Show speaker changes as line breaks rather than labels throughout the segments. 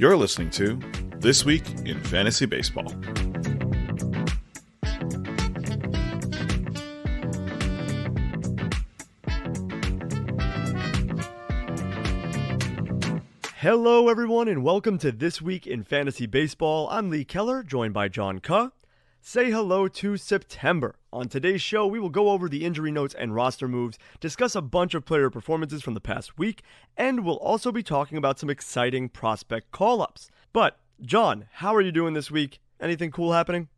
You're listening to This Week in Fantasy Baseball.
Hello, everyone, and welcome to This Week in Fantasy Baseball. I'm Lee Keller, joined by John Ke. Say hello to September. On today's show, we will go over the injury notes and roster moves, discuss a bunch of player performances from the past week, and we'll also be talking about some exciting prospect call ups. But, John, how are you doing this week? Anything cool happening?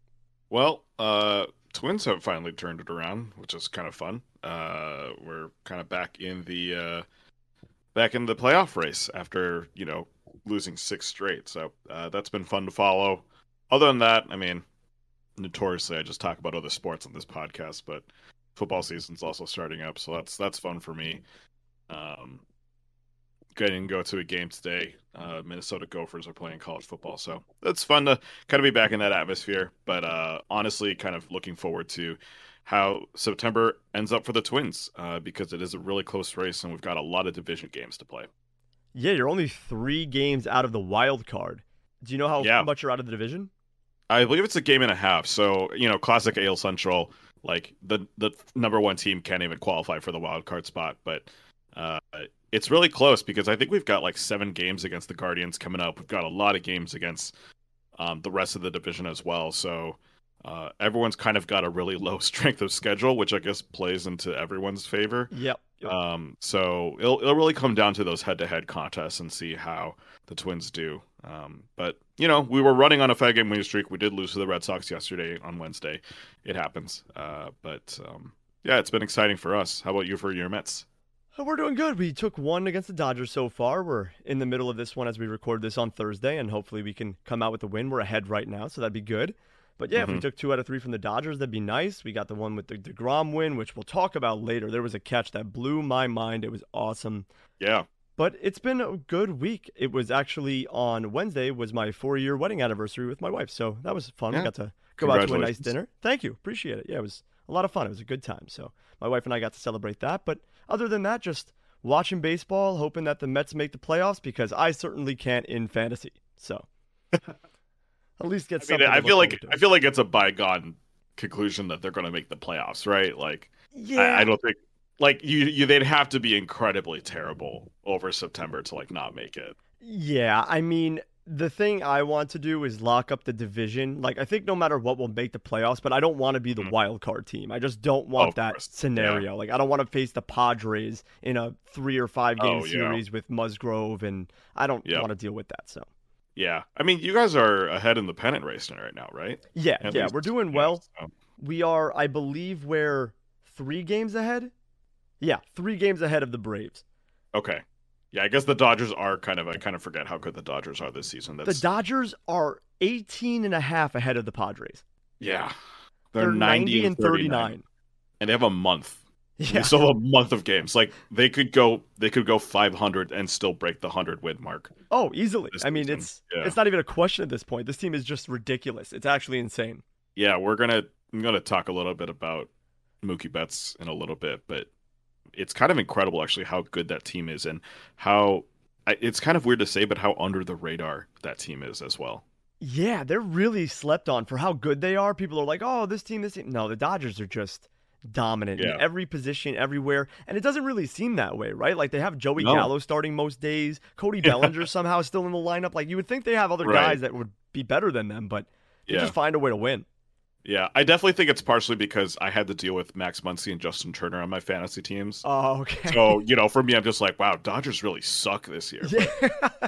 Well, uh, Twins have finally turned it around, which is kind of fun. Uh, we're kind of back in the uh, back in the playoff race after you know losing six straight. So uh, that's been fun to follow. Other than that, I mean, notoriously I just talk about other sports on this podcast, but football season's also starting up, so that's that's fun for me. Um, getting to go to a game today. Uh, Minnesota Gophers are playing college football, so it's fun to kind of be back in that atmosphere. But uh, honestly, kind of looking forward to how September ends up for the Twins uh, because it is a really close race, and we've got a lot of division games to play.
Yeah, you're only three games out of the wild card. Do you know how
Yeah.
much you're out of the division?
I believe it's a game and a half. So you know, classic AL Central, like the the number one team can't even qualify for the wild card spot, but uh, it's really close because I think we've got like seven games against the Guardians coming up. We've got a lot of games against um, the rest of the division as well. So uh, everyone's kind of got a really low strength of schedule, which I guess plays into everyone's favor.
Yep. yep.
Um, so it'll it'll really come down to those head-to-head contests and see how the Twins do. Um, but you know, we were running on a five-game winning streak. We did lose to the Red Sox yesterday on Wednesday. It happens. Uh, but um, yeah, it's been exciting for us. How about you for your Mets?
Uh, We're doing good. We took one against the Dodgers so far. We're in the middle of this one as we record this on Thursday, and hopefully we can come out with a win. We're ahead right now, so that'd be good. But yeah, if we
Mhm.
took two out of three from the Dodgers, that'd be nice. We got the one with the DeGrom win, which we'll talk about later. There was a catch that blew my mind. It was awesome.
Yeah,
But it's been a good week. It was actually on Wednesday was my four year wedding anniversary with my wife, so that was fun.
Yeah.
We got to go out to a nice dinner. Thank you, appreciate it. Yeah, it was a lot of fun. It was a good time. So my wife and I got to celebrate that. But other than that, just watching baseball, hoping that the Mets make the playoffs because I certainly can't in fantasy. So at least get
I
something.
mean, I feel like I feel like it's a bygone conclusion that they're going to make the playoffs, right? Like,
yeah,
I, I don't think like you you they'd have to be incredibly terrible over September to like not make it.
Yeah, I mean, the thing I want to do is lock up the division. Like, I think no matter what, we'll make the playoffs, but I don't want to be the
Mhm.
wild card team. I just don't want
of
that
course, yeah.
scenario. Like, I don't want to face the Padres in a three or five game
Oh, yeah.
series with Musgrove, and I don't
Yep.
want to deal with that. So,
Yeah, I mean, you guys are ahead in the pennant race right now, right?
yeah,
At
yeah,
least,
we're doing
yeah,
well.
so-
We are, I believe, we're three games ahead. Yeah, three games ahead of the Braves.
Okay. Yeah, I guess the Dodgers are kind of I kind of forget how good the Dodgers are this season.
The Dodgers are 18 and a half ahead of the Padres.
yeah.
They're, 90, and 39.
And they have a month.
Yeah.
They still have a month of games. Like they could go they could go 500 and still break the 100 win mark.
Oh, easily. I mean,
season.
it's
Yeah.
it's not even a question at this point. This team is just ridiculous. It's actually insane.
Yeah, we're going to I'm going to talk a little bit about Mookie Betts in a little bit, but it's kind of incredible actually how good that team is and how it's kind of weird to say but how under the radar that team is as well.
Yeah, they're really slept on for how good they are. People are like, "Oh, this team, this team." No, the Dodgers are just dominant
Yeah.
in every position, everywhere, and it doesn't really seem that way, right? Like they have Joey
No.
Gallo starting most days. Cody Bellinger somehow still in the lineup. Like you would think they have other
Right.
guys that would be better than them, but they
Yeah.
just find a way to win.
Yeah, I definitely think it's partially because I had to deal with Max Muncy and Justin Turner on my fantasy teams.
Oh, okay.
So, you know, for me, I'm just like, wow, Dodgers really suck this year.
yeah.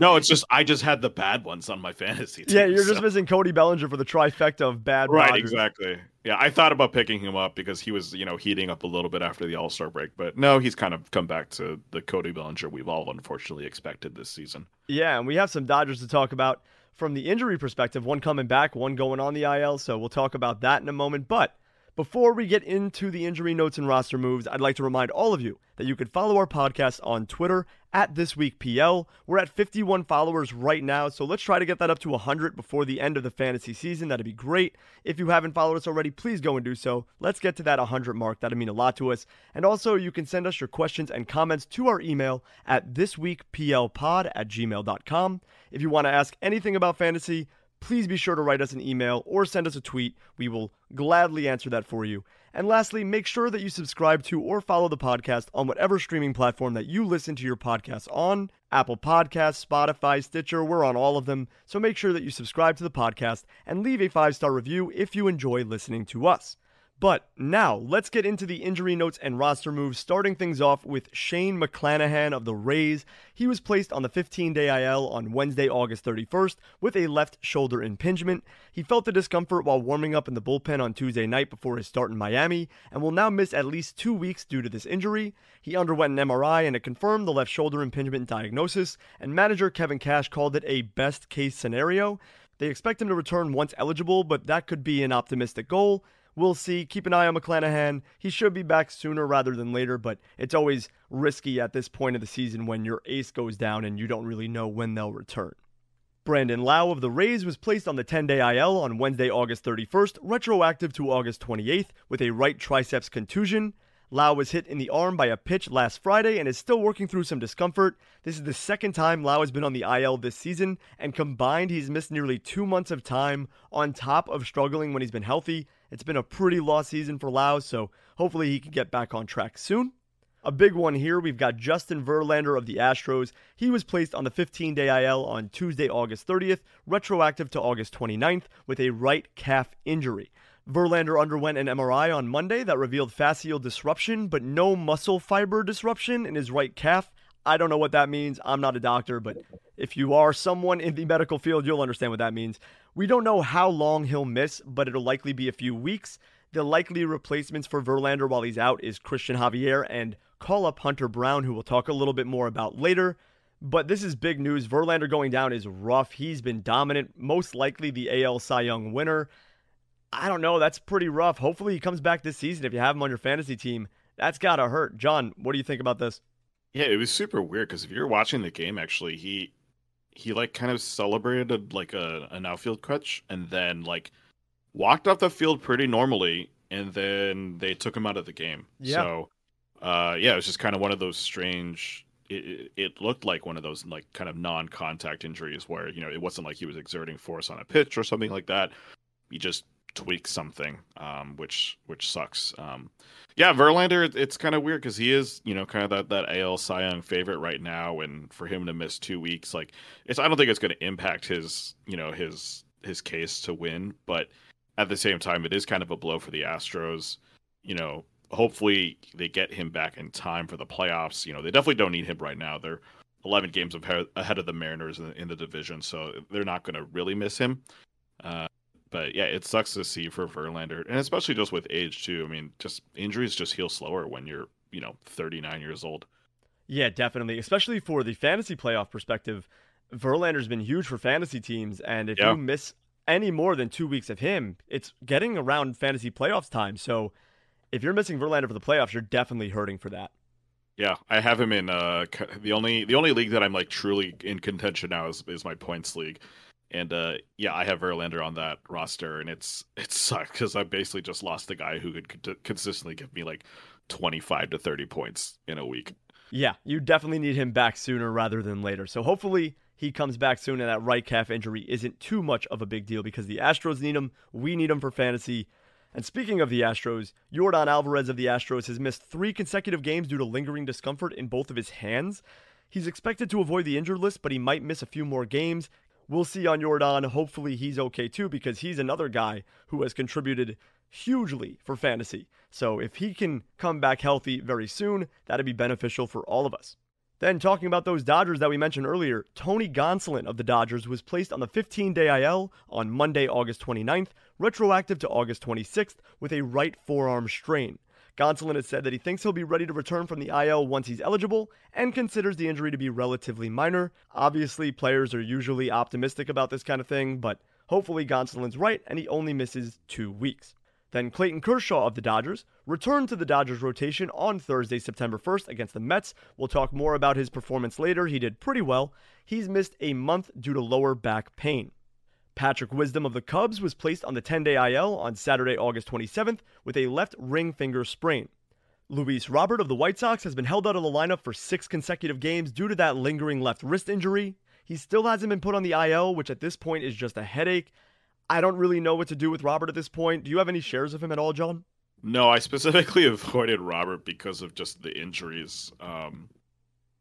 No, it's just I just had the bad ones on my fantasy teams.
yeah, you're just missing Cody Bellinger for the trifecta of bad
right,
Dodgers.
exactly. Yeah, I thought about picking him up because he was, you know, heating up a little bit after the All Star break, but no, he's kind of come back to the Cody Bellinger we've all unfortunately expected this season.
Yeah, and we have some Dodgers to talk about from the injury perspective. One coming back, one going on the IL. So we'll talk about that in a moment. But Before we get into the injury notes and roster moves, I'd like to remind all of you that you can follow our podcast on Twitter at ThisWeekPL. We're at 51 followers right now, so let's try to get that up to 100 before the end of the fantasy season. That'd be great. If you haven't followed us already, please go and do so. Let's get to that 100 mark. That'd mean a lot to us. And also, you can send us your questions and comments to our email at thisweekplpod at gmail.com. If you want to ask anything about fantasy, please be sure to write us an email or send us a tweet. We will gladly answer that for you. And lastly, make sure that you subscribe to or follow the podcast on whatever streaming platform that you listen to your podcasts on Apple Podcasts, Spotify, Stitcher, we're on all of them. So make sure that you subscribe to the podcast and leave a five star review if you enjoy listening to us. But now, let's get into the injury notes and roster moves, starting things off with Shane McClanahan of the Rays. He was placed on the 15 day IL on Wednesday, August 31st, with a left shoulder impingement. He felt the discomfort while warming up in the bullpen on Tuesday night before his start in Miami, and will now miss at least two weeks due to this injury. He underwent an MRI and it confirmed the left shoulder impingement diagnosis, and manager Kevin Cash called it a best case scenario. They expect him to return once eligible, but that could be an optimistic goal. We'll see. Keep an eye on McClanahan. He should be back sooner rather than later, but it's always risky at this point of the season when your ace goes down and you don't really know when they'll return. Brandon Lowe of the Rays was placed on the 10 day IL on Wednesday, August 31st, retroactive to August 28th, with a right triceps contusion. Lowe was hit in the arm by a pitch last Friday and is still working through some discomfort. This is the second time Lowe has been on the IL this season, and combined, he's missed nearly two months of time on top of struggling when he's been healthy. It's been a pretty lost season for Lowe, so hopefully he can get back on track soon. A big one here, we've got Justin Verlander of the Astros. He was placed on the 15 day IL on Tuesday, August 30th, retroactive to August 29th, with a right calf injury. Verlander underwent an MRI on Monday that revealed fascial disruption, but no muscle fiber disruption in his right calf. I don't know what that means. I'm not a doctor, but if you are someone in the medical field, you'll understand what that means. We don't know how long he'll miss, but it'll likely be a few weeks. The likely replacements for Verlander while he's out is Cristian Javier and call up Hunter Brown, who we'll talk a little bit more about later. But this is big news. Verlander going down is rough. He's been dominant, most likely the AL Cy Young winner. I don't know. That's pretty rough. Hopefully he comes back this season if you have him on your fantasy team. That's got to hurt. John, what do you think about this?
Yeah, it was super weird because if you're watching the game, actually, he he like kind of celebrated like a an outfield catch and then like walked off the field pretty normally, and then they took him out of the game. Yeah. So, uh, yeah, it was just kind of one of those strange. It, it looked like one of those like kind of non-contact injuries where you know it wasn't like he was exerting force on a pitch or something like that. He just tweak something, um, which which sucks. Um, yeah, Verlander, it's kind of weird because he is, you know, kind of that that AL Cy Young favorite right now, and for him to miss two weeks, like, it's I don't think it's going to impact his, you know, his his case to win, but at the same time, it is kind of a blow for the Astros. You know, hopefully they get him back in time for the playoffs. You know, they definitely don't need him right now. They're 11 games ahead of the Mariners in, the division, so they're not going to really miss him. Uh, but yeah, it sucks to see for Verlander, and especially just with age too. I mean, just injuries just heal slower when you're you know 39 years old.
Yeah, definitely, especially for the fantasy playoff perspective. Verlander's been huge for fantasy teams, and if yeah. you miss any more than two weeks of him, it's getting around fantasy playoffs time. So if you're missing Verlander for the playoffs, you're definitely hurting for that.
Yeah, I have him in uh the only the only league that I'm like truly in contention now is is my points league. And uh, yeah, I have Verlander on that roster, and it's it sucks because I basically just lost the guy who could consistently give me like twenty five to thirty points in a week.
Yeah, you definitely need him back sooner rather than later. So hopefully he comes back soon, and that right calf injury isn't too much of a big deal because the Astros need him. We need him for fantasy. And speaking of the Astros, Yordan Alvarez of the Astros has missed three consecutive games due to lingering discomfort in both of his hands. He's expected to avoid the injured list, but he might miss a few more games we'll see on Jordan. Hopefully, he's okay too, because he's another guy who has contributed hugely for fantasy. So, if he can come back healthy very soon, that'd be beneficial for all of us. Then, talking about those Dodgers that we mentioned earlier, Tony Gonsolin of the Dodgers was placed on the 15 day IL on Monday, August 29th, retroactive to August 26th, with a right forearm strain. Gonsolin has said that he thinks he'll be ready to return from the IL once he's eligible and considers the injury to be relatively minor. Obviously, players are usually optimistic about this kind of thing, but hopefully Gonsolin's right and he only misses two weeks. Then Clayton Kershaw of the Dodgers returned to the Dodgers rotation on Thursday, September 1st against the Mets. We'll talk more about his performance later. He did pretty well. He's missed a month due to lower back pain. Patrick Wisdom of the Cubs was placed on the 10 day IL on Saturday, August 27th with a left ring finger sprain. Luis Robert of the White Sox has been held out of the lineup for six consecutive games due to that lingering left wrist injury. He still hasn't been put on the IL, which at this point is just a headache. I don't really know what to do with Robert at this point. Do you have any shares of him at all, John?
No, I specifically avoided Robert because of just the injuries. Um,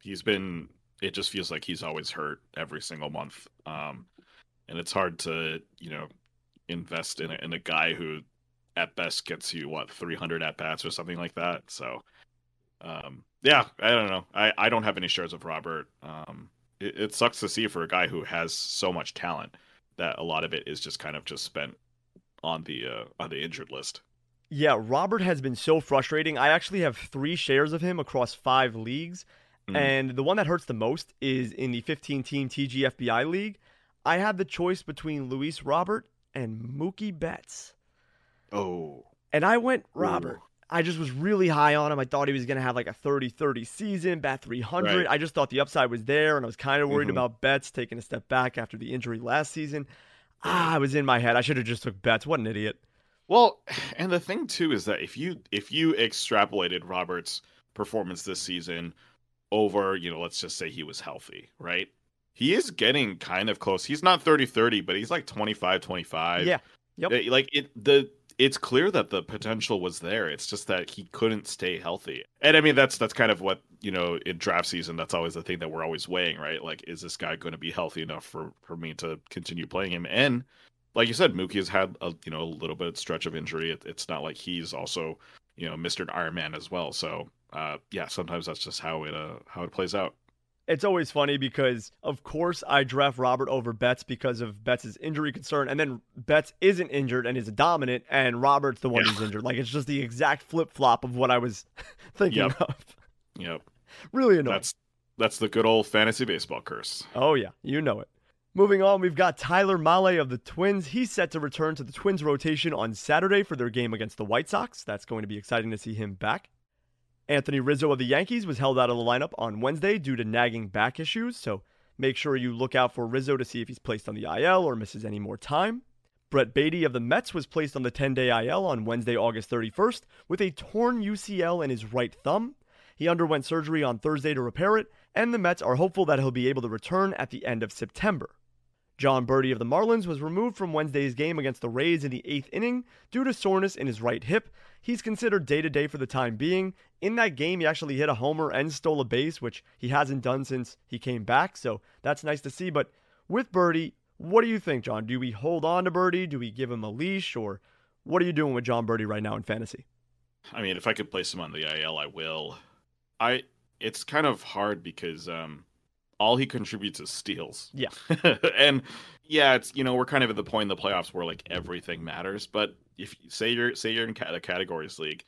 he's been. It just feels like he's always hurt every single month, um, and it's hard to you know invest in a, in a guy who at best gets you what 300 at bats or something like that. So, um, yeah, I don't know. I I don't have any shares of Robert. Um, it, it sucks to see for a guy who has so much talent that a lot of it is just kind of just spent on the uh, on the injured list.
Yeah, Robert has been so frustrating. I actually have three shares of him across five leagues, mm. and the one that hurts the most is in the 15-team TGFBI league. I had the choice between Luis Robert and Mookie Betts.
Oh.
And I went Robert. Ooh. I just was really high on him. I thought he was going to have like a 30 30 season, bat 300. Right. I just thought the upside was there, and I was kind of worried mm-hmm. about Betts taking a step back after the injury last season. Ah, I was in my head. I should have just took Betts. What an idiot.
Well, and the thing too is that if you if you extrapolated Roberts' performance this season over, you know, let's just say he was healthy, right? He is getting kind of close. He's not 30-30, but he's like 25-25.
Yeah. Yep.
Like it the it's clear that the potential was there. It's just that he couldn't stay healthy. And I mean that's that's kind of what, you know, in draft season that's always the thing that we're always weighing, right? Like is this guy going to be healthy enough for for me to continue playing him? And like you said, Mookie has had a you know a little bit of stretch of injury. It, it's not like he's also you know Mr. Iron Man as well. So uh, yeah, sometimes that's just how it uh, how it plays out.
It's always funny because, of course, I draft Robert over Betts because of Betts' injury concern, and then Betts isn't injured and is dominant, and Robert's the one yeah. who's injured. Like it's just the exact flip flop of what I was thinking
yep.
of.
Yep.
Really annoying.
That's that's the good old fantasy baseball curse.
Oh yeah, you know it. Moving on, we've got Tyler Mahle of the Twins. He's set to return to the Twins rotation on Saturday for their game against the White Sox. That's going to be exciting to see him back. Anthony Rizzo of the Yankees was held out of the lineup on Wednesday due to nagging back issues, so make sure you look out for Rizzo to see if he's placed on the IL or misses any more time. Brett Baty of the Mets was placed on the 10 day IL on Wednesday, August 31st, with a torn UCL in his right thumb. He underwent surgery on Thursday to repair it, and the Mets are hopeful that he'll be able to return at the end of September. Jon Berti of the Marlins was removed from Wednesday's game against the Rays in the eighth inning due to soreness in his right hip. He's considered day to day for the time being. In that game, he actually hit a homer and stole a base, which he hasn't done since he came back, so that's nice to see. But with Berti, what do you think, John? Do we hold on to Berti? Do we give him a leash? Or what are you doing with John Berti right now in fantasy?
I mean, if I could place him on the IL, I will. I it's kind of hard because um all he contributes is steals.
Yeah.
and yeah, it's you know, we're kind of at the point in the playoffs where like everything matters, but if say you're say you're in a categories league,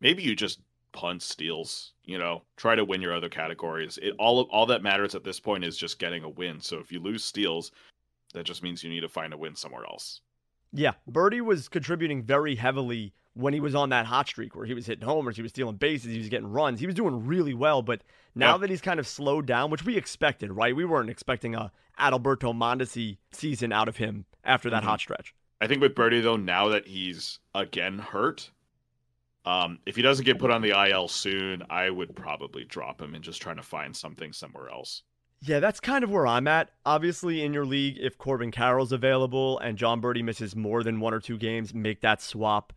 maybe you just punt steals, you know, try to win your other categories. It all all that matters at this point is just getting a win. So if you lose steals, that just means you need to find a win somewhere else.
Yeah, Berti was contributing very heavily when he was on that hot streak where he was hitting homers, he was stealing bases, he was getting runs. He was doing really well, but now yeah. that he's kind of slowed down, which we expected, right? We weren't expecting a Adalberto Mondesi season out of him after that mm-hmm. hot stretch.
I think with Berti though, now that he's again hurt, um, if he doesn't get put on the IL soon, I would probably drop him and just trying to find something somewhere else.
Yeah, that's kind of where I'm at. Obviously, in your league, if Corbin Carroll's available and John Berti misses more than one or two games, make that swap.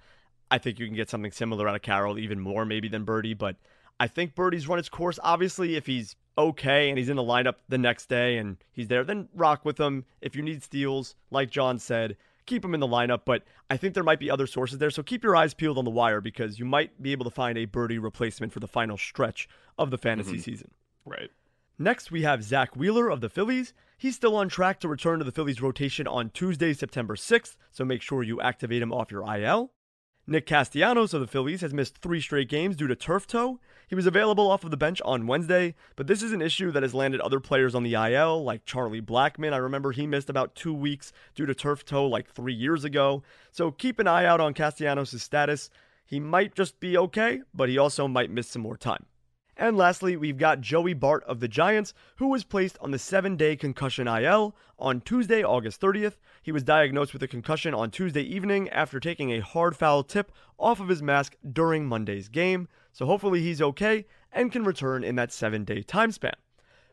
I think you can get something similar out of Carroll, even more maybe than Berti. But I think Berti's run its course. Obviously, if he's okay and he's in the lineup the next day and he's there, then rock with him. If you need steals, like John said, keep him in the lineup. But I think there might be other sources there. So keep your eyes peeled on the wire because you might be able to find a Berti replacement for the final stretch of the fantasy mm-hmm. season.
Right.
Next, we have Zack Wheeler of the Phillies. He's still on track to return to the Phillies rotation on Tuesday, September 6th, so make sure you activate him off your IL. Nick Castellanos of the Phillies has missed three straight games due to turf toe. He was available off of the bench on Wednesday, but this is an issue that has landed other players on the IL, like Charlie Blackmon. I remember he missed about two weeks due to turf toe like three years ago. So keep an eye out on Castellanos' status. He might just be okay, but he also might miss some more time. And lastly, we've got Joey Bart of the Giants, who was placed on the seven day concussion IL on Tuesday, August 30th. He was diagnosed with a concussion on Tuesday evening after taking a hard foul tip off of his mask during Monday's game. So hopefully he's okay and can return in that seven day time span.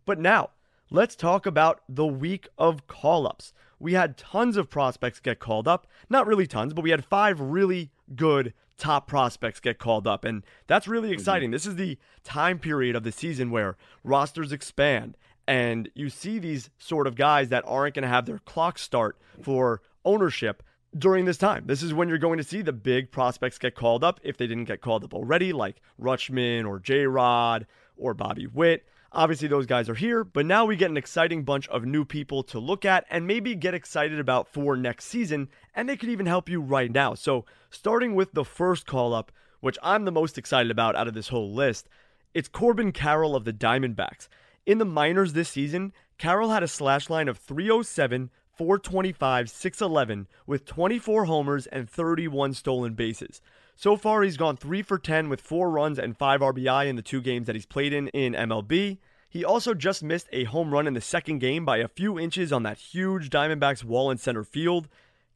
But now, let's talk about the week of call ups. We had tons of prospects get called up. Not really tons, but we had five really good top prospects get called up. And that's really mm-hmm. exciting. Mm-hmm. This is the time period of the season where rosters expand and you see these sort of guys that aren't going to have their clock start for ownership during this time. This is when you're going to see the big prospects get called up if they didn't get called up already, like Rutschman or J Rod or Bobby Witt. Obviously, those guys are here, but now we get an exciting bunch of new people to look at and maybe get excited about for next season, and they could even help you right now. So, starting with the first call up, which I'm the most excited about out of this whole list, it's Corbin Carroll of the Diamondbacks. In the minors this season, Carroll had a slash line of 307, 425, 611 with 24 homers and 31 stolen bases. So far, he's gone 3 for 10 with 4 runs and 5 RBI in the two games that he's played in in MLB. He also just missed a home run in the second game by a few inches on that huge Diamondbacks wall in center field.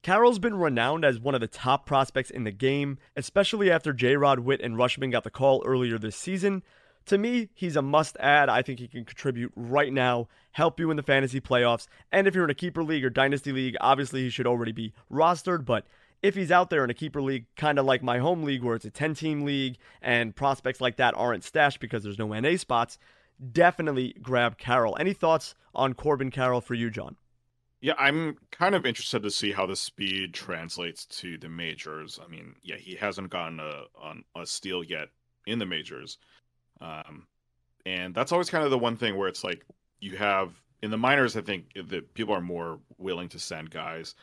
Carroll's been renowned as one of the top prospects in the game, especially after J Rod Witt and Rutschman got the call earlier this season. To me, he's a must add. I think he can contribute right now, help you in the fantasy playoffs. And if you're in a keeper league or dynasty league, obviously he should already be rostered, but if he's out there in a keeper league, kind of like my home league where it's a 10 team league and prospects like that aren't stashed because there's no NA spots, definitely grab Carroll. Any thoughts on Corbin Carroll for you, John?
Yeah, I'm kind of interested to see how the speed translates to the majors. I mean, yeah, he hasn't gotten a on a steal yet in the majors, um, and that's always kind of the one thing where it's like you have in the minors. I think that people are more willing to send guys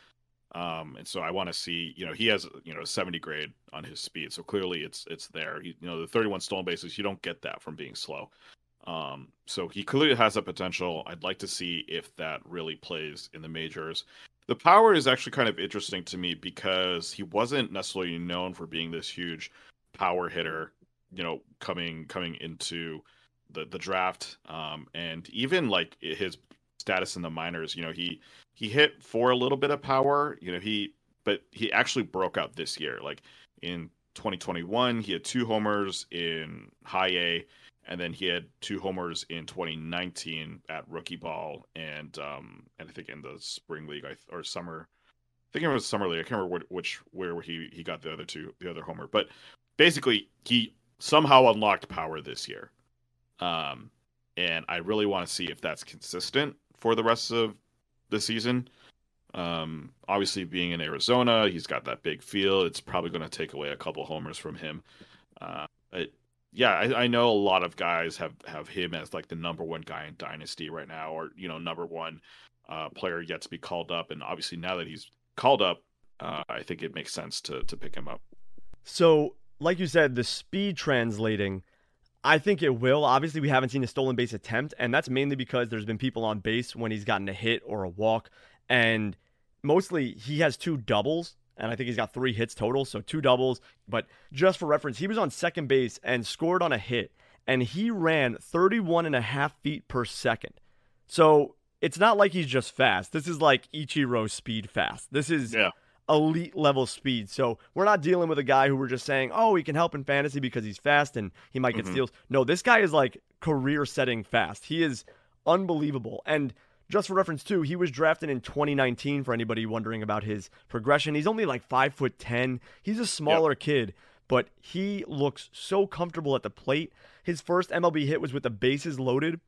um, and so I want to see, you know, he has, you know, 70 grade on his speed. So clearly it's, it's there. He, you know, the 31 stolen bases, you don't get that from being slow. Um, so he clearly has that potential. I'd like to see if that really plays in the majors. The power is actually kind of interesting to me because he wasn't necessarily known for being this huge power hitter, you know, coming, coming into the, the draft. Um, and even like his status in the minors, you know, he, he hit for a little bit of power. You know, he but he actually broke out this year. Like in 2021, he had two homers in high A, and then he had two homers in 2019 at rookie ball, and um, and I think in the spring league or summer. I think it was summer league. I can't remember which where he he got the other two the other homer, but basically he somehow unlocked power this year. Um, and I really want to see if that's consistent for the rest of the season. Um, obviously, being in Arizona, he's got that big field. It's probably going to take away a couple homers from him. Uh, it, yeah, I, I, know a lot of guys have have him as like the number one guy in Dynasty right now, or you know, number one uh, player yet to be called up. And obviously, now that he's called up, uh, I think it makes sense to to pick him up.
So, like you said, the speed translating I think it will. Obviously, we haven't seen a stolen base attempt, and that's mainly because there's been people on base when he's gotten a hit or a walk. And mostly he has two doubles, and I think he's got three hits total, so two doubles. But just for reference, he was on second base and scored on a hit, and he ran 31 and a half feet per second. So it's not like he's just fast. This is like Ichiro speed fast. This is yeah elite level speed. So we're not dealing with a guy who we're just saying, oh, he can help in fantasy because he's fast and he might get mm-hmm. steals. No, this guy is like career setting fast. He is unbelievable. And just for reference too, he was drafted in 2019 for anybody wondering about his progression. He's only like five foot ten. He's a smaller yep. kid, but he looks so comfortable at the plate. His first MLB hit was with the bases loaded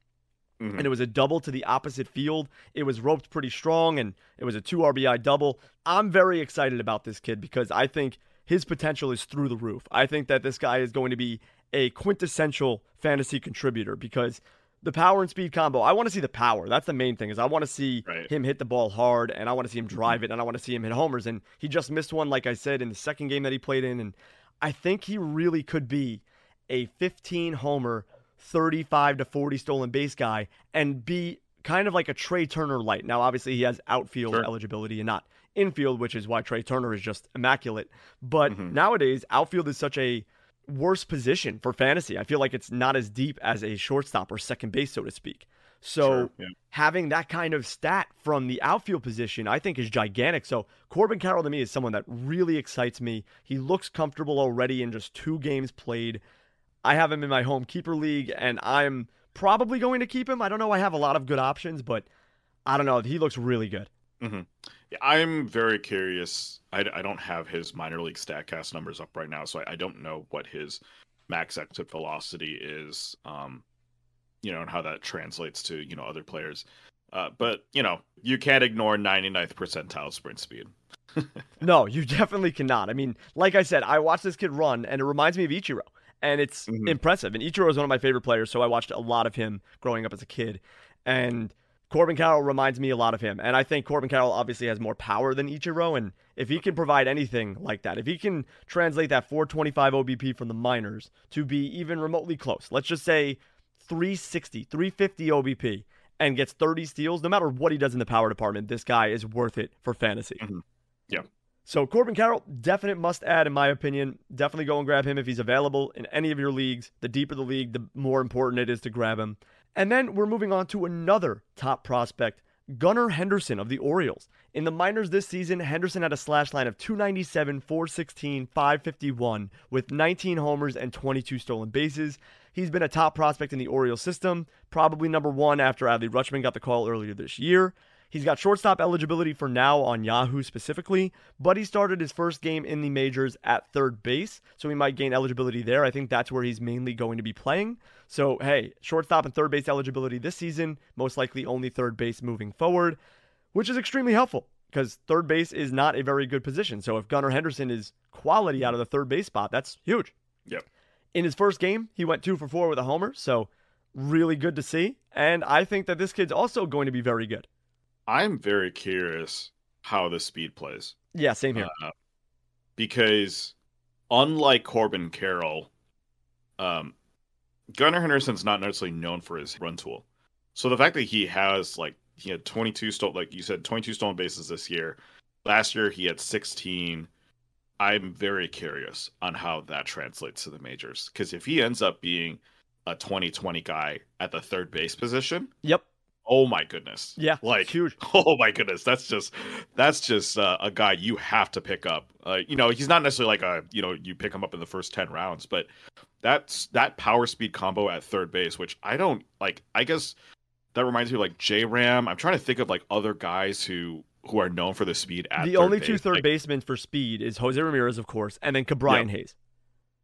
Mm-hmm. And it was a double to the opposite field. It was roped pretty strong and it was a two RBI double. I'm very excited about this kid because I think his potential is through the roof. I think that this guy is going to be a quintessential fantasy contributor because the power and speed combo. I want to see the power. That's the main thing. Is I want to see
Right.
him hit the ball hard, and I want to see him drive it, and I want to see him hit homers. And he just missed one, like I said, in the second game that he played in. And I think he really could be a 15 homer, 35 to 40 stolen base guy, and be kind of like a Trea Turner light. Now, obviously, he has outfield
Sure.
eligibility and not infield, which is why Trea Turner is just immaculate. But
Mhm.
nowadays, outfield is such a worse position for fantasy. I feel like it's not as deep as a shortstop or second base, so to speak. So
Sure, yeah.
having that kind of stat from the outfield position, I think is gigantic. So Corbin Carroll to me is someone that really excites me. He looks comfortable already in just two games played. I have him in my home keeper league, and I'm probably going to keep him. I don't know. I have a lot of good options, but I don't know. He looks really good.
Yeah, I'm very curious. I, I don't have his minor league Statcast numbers up right now, so I, I don't know what his max exit velocity is. Um, you know, and how that translates to you know other players. Uh, but you know, you can't ignore 99th percentile sprint speed.
No, you definitely cannot. I mean, like I said, I watched this kid run, and it reminds me of Ichiro, and it's
Mhm.
impressive. And Ichiro is one of my favorite players, so I watched a lot of him growing up as a kid. And Corbin Carroll reminds me a lot of him. And I think Corbin Carroll obviously has more power than Ichiro, and if he can provide anything like that, if he can translate that 425 OBP from the minors to be even remotely close, let's just say 360, 350 OBP, and gets 30 steals, no matter what he does in the power department, this guy is worth it for fantasy.
Mhm. Yeah.
So Corbin Carroll, definite must add in my opinion. Definitely go and grab him if he's available in any of your leagues. The deeper the league, the more important it is to grab him. And then we're moving on to another top prospect, Gunnar Henderson of the Orioles. In the minors this season, Henderson had a slash line of 297, 416, 551 with 19 homers and 22 stolen bases. He's been a top prospect in the Orioles system, probably number one after Adley Rutschman got the call earlier this year. He's got shortstop eligibility for now on Yahoo specifically, but he started his first game in the majors at third base, so he might gain eligibility there. I think that's where he's mainly going to be playing. So, hey, shortstop and third base eligibility this season, most likely only third base moving forward, which is extremely helpful because third base is not a very good position. So, if Gunnar Henderson is quality out of the third base spot, that's huge.
Yep.
In his first game, he went two for four with a homer, so really good to see. And I think that this kid's also going to be very good.
I'm very curious how the speed plays.
Yeah, same here.
Uh, because unlike Corbin Carroll, um, Gunnar Henderson's not necessarily known for his run tool. So the fact that he has like he had 22 stolen, like you said, 22 stolen bases this year. Last year he had 16. I'm very curious on how that translates to the majors because if he ends up being a 2020 guy at the third base position,
Yep.
Oh my goodness,
Yeah.
like
huge.
Oh my goodness, that's just that's just uh, a guy you have to pick up. Uh, you know, he's not necessarily like a you know you pick him up in the first ten rounds, but that's that power speed combo at third base, which I don't like. I guess that reminds me of like J Ram. I'm trying to think of like other guys who who are known for the speed at
the only
base.
two third
Like,
basemen for speed is Jose Ramirez, of course, and then Ke'Bryan Hayes.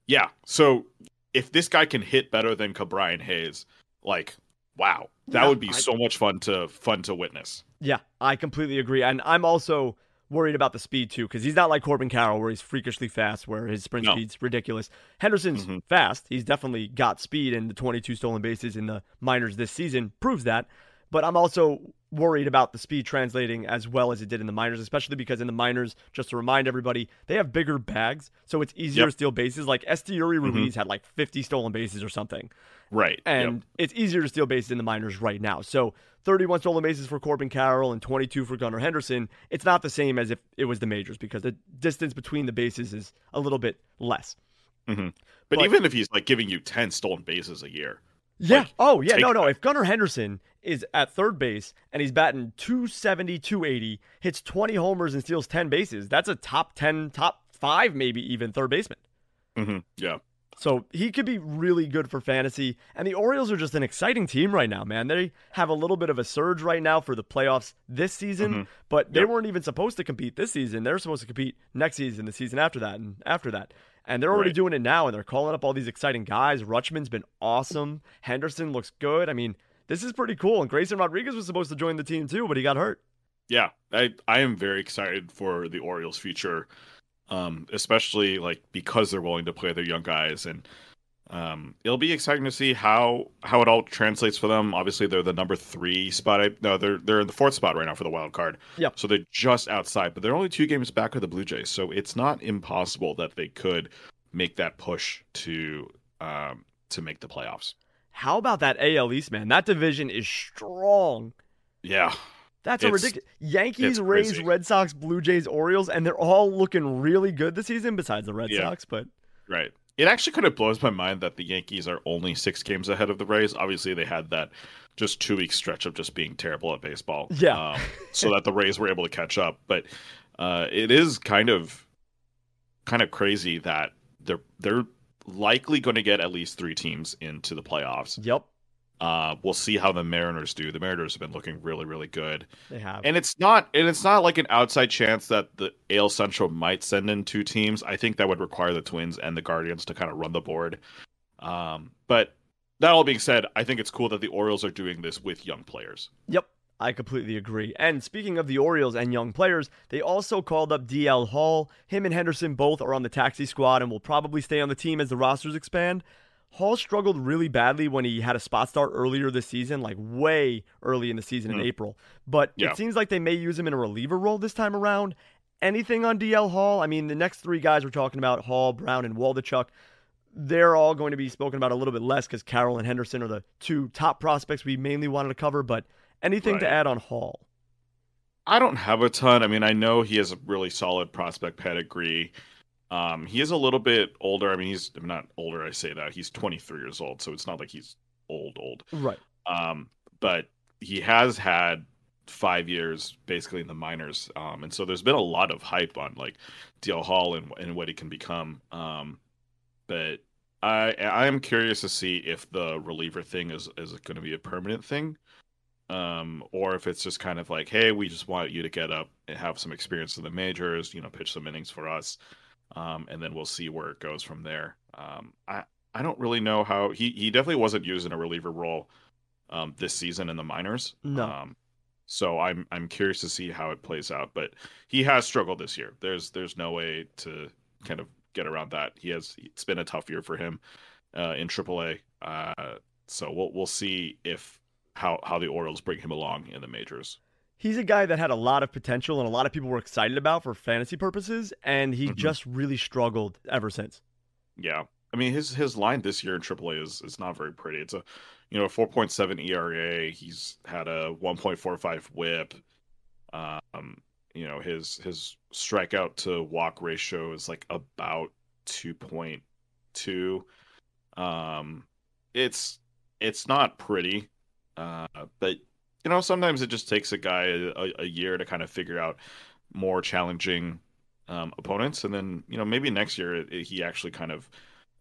Yeah, so if this guy can hit better than Ke'Bryan Hayes, like wow, that would be
I-
so much fun to fun to witness.
Yeah, I completely agree. And I'm also worried about the speed too, because he's not like Corbin Carroll, where he's freakishly fast, where his sprint
No.
speed's ridiculous. Henderson's
Mhm.
fast. He's definitely got speed, and the 22 stolen bases in the minors this season proves that. But I'm also worried about the speed translating as well as it did in the minors, especially because in the minors, just to remind everybody, they have bigger bags, so it's easier
Yep.
to steal bases. Like Esteury
Mhm.
Ruiz had like 50 stolen bases or something.
Right.
and
Yep.
it's easier to steal bases in the minors right now. So 31 stolen bases for Corbin Carroll and 22 for Gunnar Henderson. It's not the same as if it was the majors because the distance between the bases is a little bit less.
But,
But-
even if he's like giving you 10 stolen bases a year,
Yeah.
Like,
oh, yeah.
take
No, no. If Gunnar Henderson is at third base and he's batting 270, 280, hits 20 homers and steals 10 bases, that's a top 10, top five, maybe even third baseman.
hmm yeah,
So he could be really good for fantasy. And the Orioles are just an exciting team right now, man. They have a little bit of a surge right now for the playoffs this season,
Mhm.
but they
Yep.
weren't even supposed to compete this season. They're supposed to compete next season, the season after that, and after that. And they're already
Right.
doing it now, and they're calling up all these exciting guys. Rutschman's been awesome. Henderson looks good. I mean, this is pretty cool. And Grayson Rodriguez was supposed to join the team too, but he got hurt.
yeah. I I am very excited for the Orioles' future, um, especially like because they're willing to play their young guys and Um, it'll be exciting to see how how it all translates for them. Obviously, they're the number three spot. I, no, they're they're in the fourth spot right now for the wild card.
Yep.
So they're just outside, but they're only two games back of the Blue Jays. So it's not impossible that they could make that push to um, to make the playoffs.
How about that AL East, man? That division is strong.
Yeah.
That's a ridiculous. Yankees, Rays, crazy. Red Sox, Blue Jays, Orioles, and they're all looking really good this season. Besides the Red yeah. Sox, but
right. It actually kind of blows my mind that the Yankees are only six games ahead of the Rays. Obviously, they had that just two week stretch of just being terrible at baseball.
Yeah.
Um, so that the Rays were able to catch up. But uh, it is kind of kind of crazy that they're they're likely going to get at least three teams into the playoffs.
Yep.
Uh, we'll see how the Mariners do. The Mariners have been looking really, really good.
They have,
and it's not, and it's not like an outside chance that the AL Central might send in two teams. I think that would require the Twins and the Guardians to kind of run the board. Um, but that all being said, I think it's cool that the Orioles are doing this with young players.
Yep, I completely agree. And speaking of the Orioles and young players, they also called up DL Hall. Him and Henderson both are on the taxi squad and will probably stay on the team as the rosters expand. Hall struggled really badly when he had a spot start earlier this season, like way early in the season mm. in. April. But yeah. it seems like they may use him in a reliever role this time around. Anything on DL Hall? I mean, the next three guys we're talking about, Hall, Brown, and Waldichuk, they're all going to be spoken about a little bit less because Carroll and Henderson are the two top prospects we mainly wanted to cover. But anything right. to add on Hall?
I don't have a ton. I mean, I know he has a really solid prospect pedigree. Um, he is a little bit older. I mean, he's I'm not older. I say that he's 23 years old, so it's not like he's old, old.
Right.
Um, but he has had five years basically in the minors, um, and so there's been a lot of hype on like DL Hall and and what he can become. Um, but I I am curious to see if the reliever thing is is going to be a permanent thing. Um, or if it's just kind of like, hey, we just want you to get up and have some experience in the majors, you know, pitch some innings for us um, and then we'll see where it goes from there. Um, I I don't really know how he he definitely wasn't used in a reliever role um, this season in the minors.
No.
Um, so I'm I'm curious to see how it plays out, but he has struggled this year. There's there's no way to kind of get around that. He has it's been a tough year for him uh, in AAA. Uh, so we'll we'll see if how how the Orioles bring him along in the majors
he's a guy that had a lot of potential and a lot of people were excited about for fantasy purposes, and he mm-hmm. just really struggled ever since.
Yeah, I mean his his line this year in AAA is is not very pretty. It's a you know a 4.7 ERA. He's had a 1.45 WHIP. Um, you know his his strikeout to walk ratio is like about 2.2. Um, it's it's not pretty, uh, but you know, sometimes it just takes a guy a, a year to kind of figure out more challenging um, opponents, and then you know maybe next year it, it, he actually kind of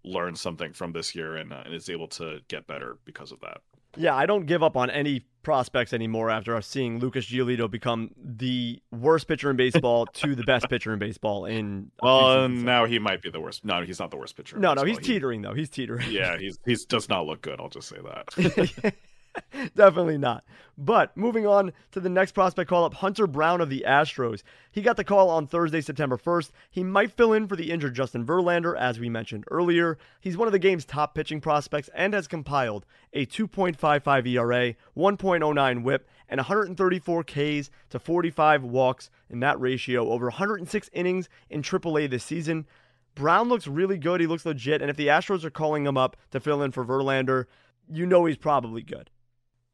learns something from this year and, uh, and is able to get better because of that.
Yeah, I don't give up on any prospects anymore after seeing Lucas Giolito become the worst pitcher in baseball to the best pitcher in baseball in.
Well, now he might be the worst. No, he's not the worst pitcher.
No, no, he's teetering though. He's teetering.
Yeah, he's he's does not look good. I'll just say that.
Definitely not. But moving on to the next prospect call up, Hunter Brown of the Astros. He got the call on Thursday, September 1st. He might fill in for the injured Justin Verlander, as we mentioned earlier. He's one of the game's top pitching prospects and has compiled a 2.55 ERA, 1.09 whip, and 134 Ks to 45 walks in that ratio over 106 innings in AAA this season. Brown looks really good. He looks legit. And if the Astros are calling him up to fill in for Verlander, you know he's probably good.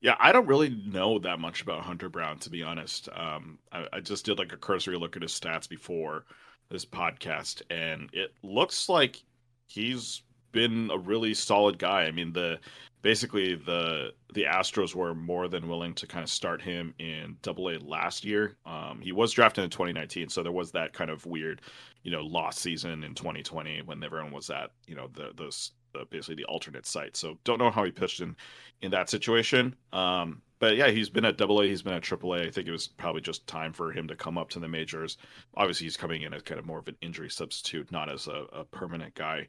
Yeah, I don't really know that much about Hunter Brown, to be honest. Um, I, I, just did like a cursory look at his stats before this podcast, and it looks like he's been a really solid guy. I mean, the basically the the Astros were more than willing to kind of start him in Double A last year. Um, he was drafted in 2019, so there was that kind of weird, you know, lost season in 2020 when everyone was at you know the those the, basically the alternate site. So don't know how he pitched in in that situation. Um, but yeah, he's been at Double A, he's been at Triple A. I think it was probably just time for him to come up to the majors. Obviously, he's coming in as kind of more of an injury substitute, not as a, a permanent guy.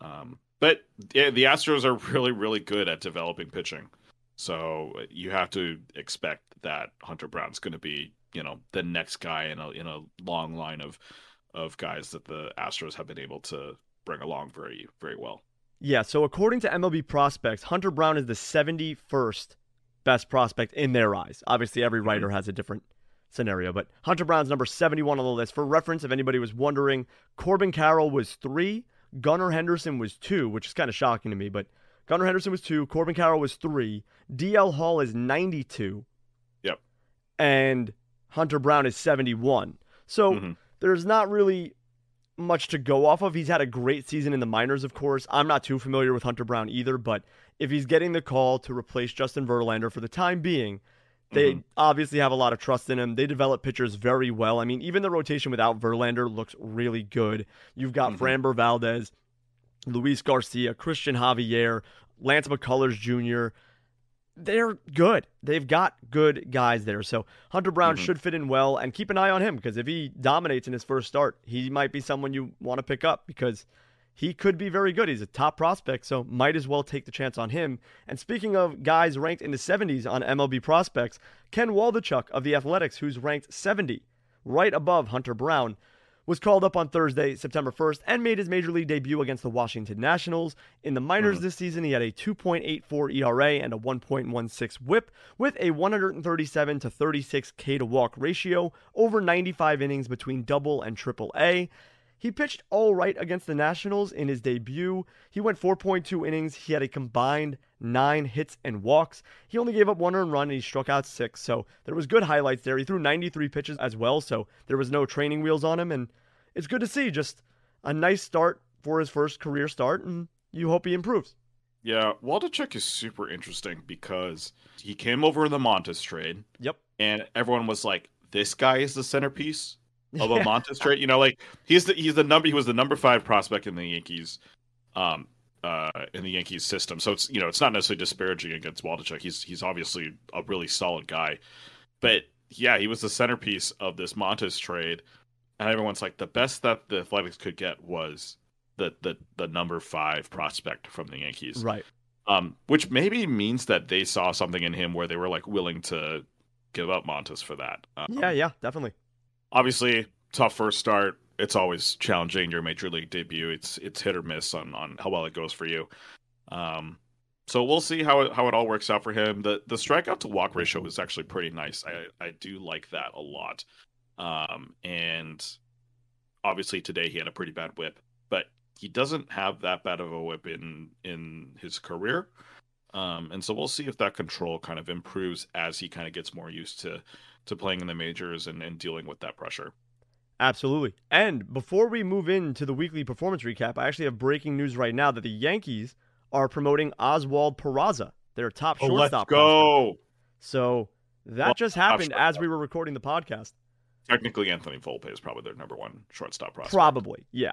Um, but yeah, the Astros are really, really good at developing pitching. So you have to expect that Hunter Brown's going to be, you know, the next guy in a in a long line of of guys that the Astros have been able to bring along very, very well.
Yeah, so according to MLB prospects, Hunter Brown is the 71st best prospect in their eyes. Obviously, every
Mm-hmm.
writer has a different scenario, but Hunter Brown's number 71 on the list. For reference, if anybody was wondering, Corbin Carroll was three, Gunnar Henderson was two, which is kind of shocking to me, but Gunnar Henderson was two, Corbin Carroll was three, DL Hall is 92.
Yep.
And Hunter Brown is 71. So
Mhm.
there's not really much to go off of. He's had a great season in the minors, of course. I'm not too familiar with Hunter Brown either, but if he's getting the call to replace Justin Verlander for the time being, they
Mhm.
obviously have a lot of trust in him. They develop pitchers very well. I mean, even the rotation without Verlander looks really good. You've got
Mhm.
Framber Valdez, Luis Garcia, Cristian Javier, Lance McCullers Jr. They're good. They've got good guys there. So Hunter Brown
Mhm.
should fit in well and keep an eye on him because if he dominates in his first start, he might be someone you want to pick up because he could be very good. He's a top prospect, so might as well take the chance on him. And speaking of guys ranked in the 70s on MLB prospects, Ken Waldichuk of the Athletics, who's ranked 70, right above Hunter Brown, was called up on Thursday, September 1st, and made his major league debut against the Washington Nationals. In the minors
Mhm.
this season, he had a 2.84 ERA and a 1.16 whip with a 137 to 36 K to walk ratio over 95 innings between double and triple A. He pitched all right against the Nationals in his debut. He went 4.2 innings. He had a combined nine hits and walks. He only gave up one earned run and he struck out six. So there was good highlights there. He threw 93 pitches as well. So there was no training wheels on him. And it's good to see just a nice start for his first career start. And you hope he improves.
Yeah, Waldichuk is super interesting because he came over in the Montas trade,
Yep.
and everyone was like, "This guy is the centerpiece of a Montas trade." You know, like he's the he's the number he was the number five prospect in the Yankees, um, uh, in the Yankees system. So it's you know it's not necessarily disparaging against Waldichuk. He's he's obviously a really solid guy, but yeah, he was the centerpiece of this Montas trade, and everyone's like, the best that the Athletics could get was the the the number five prospect from the Yankees
Right.
um, which maybe means that they saw something in him where they were like willing to give up Montas for that. Um,
Yeah, yeah, definitely.
Obviously tough first start. It's always challenging your major league debut. It's it's hit or miss on on how well it goes for you. Um, so we'll see how it how it all works out for him. The the strikeout to walk ratio is actually pretty nice. I I do like that a lot. Um, and obviously today he had a pretty bad whip, but he doesn't have that bad of a whip in in his career. Um, and so we'll see if that control kind of improves as he kind of gets more used to to playing in the majors and, and dealing with that pressure.
Absolutely. And before we move into the weekly performance recap, I actually have breaking news right now that the Yankees are promoting Oswald Peraza, their top
Oh, let's
shortstop. prospect.
go.
So that
Well,
just happened as we were recording the podcast.
Technically, Anthony Volpe is probably their number one shortstop prospect.
Probably, yeah.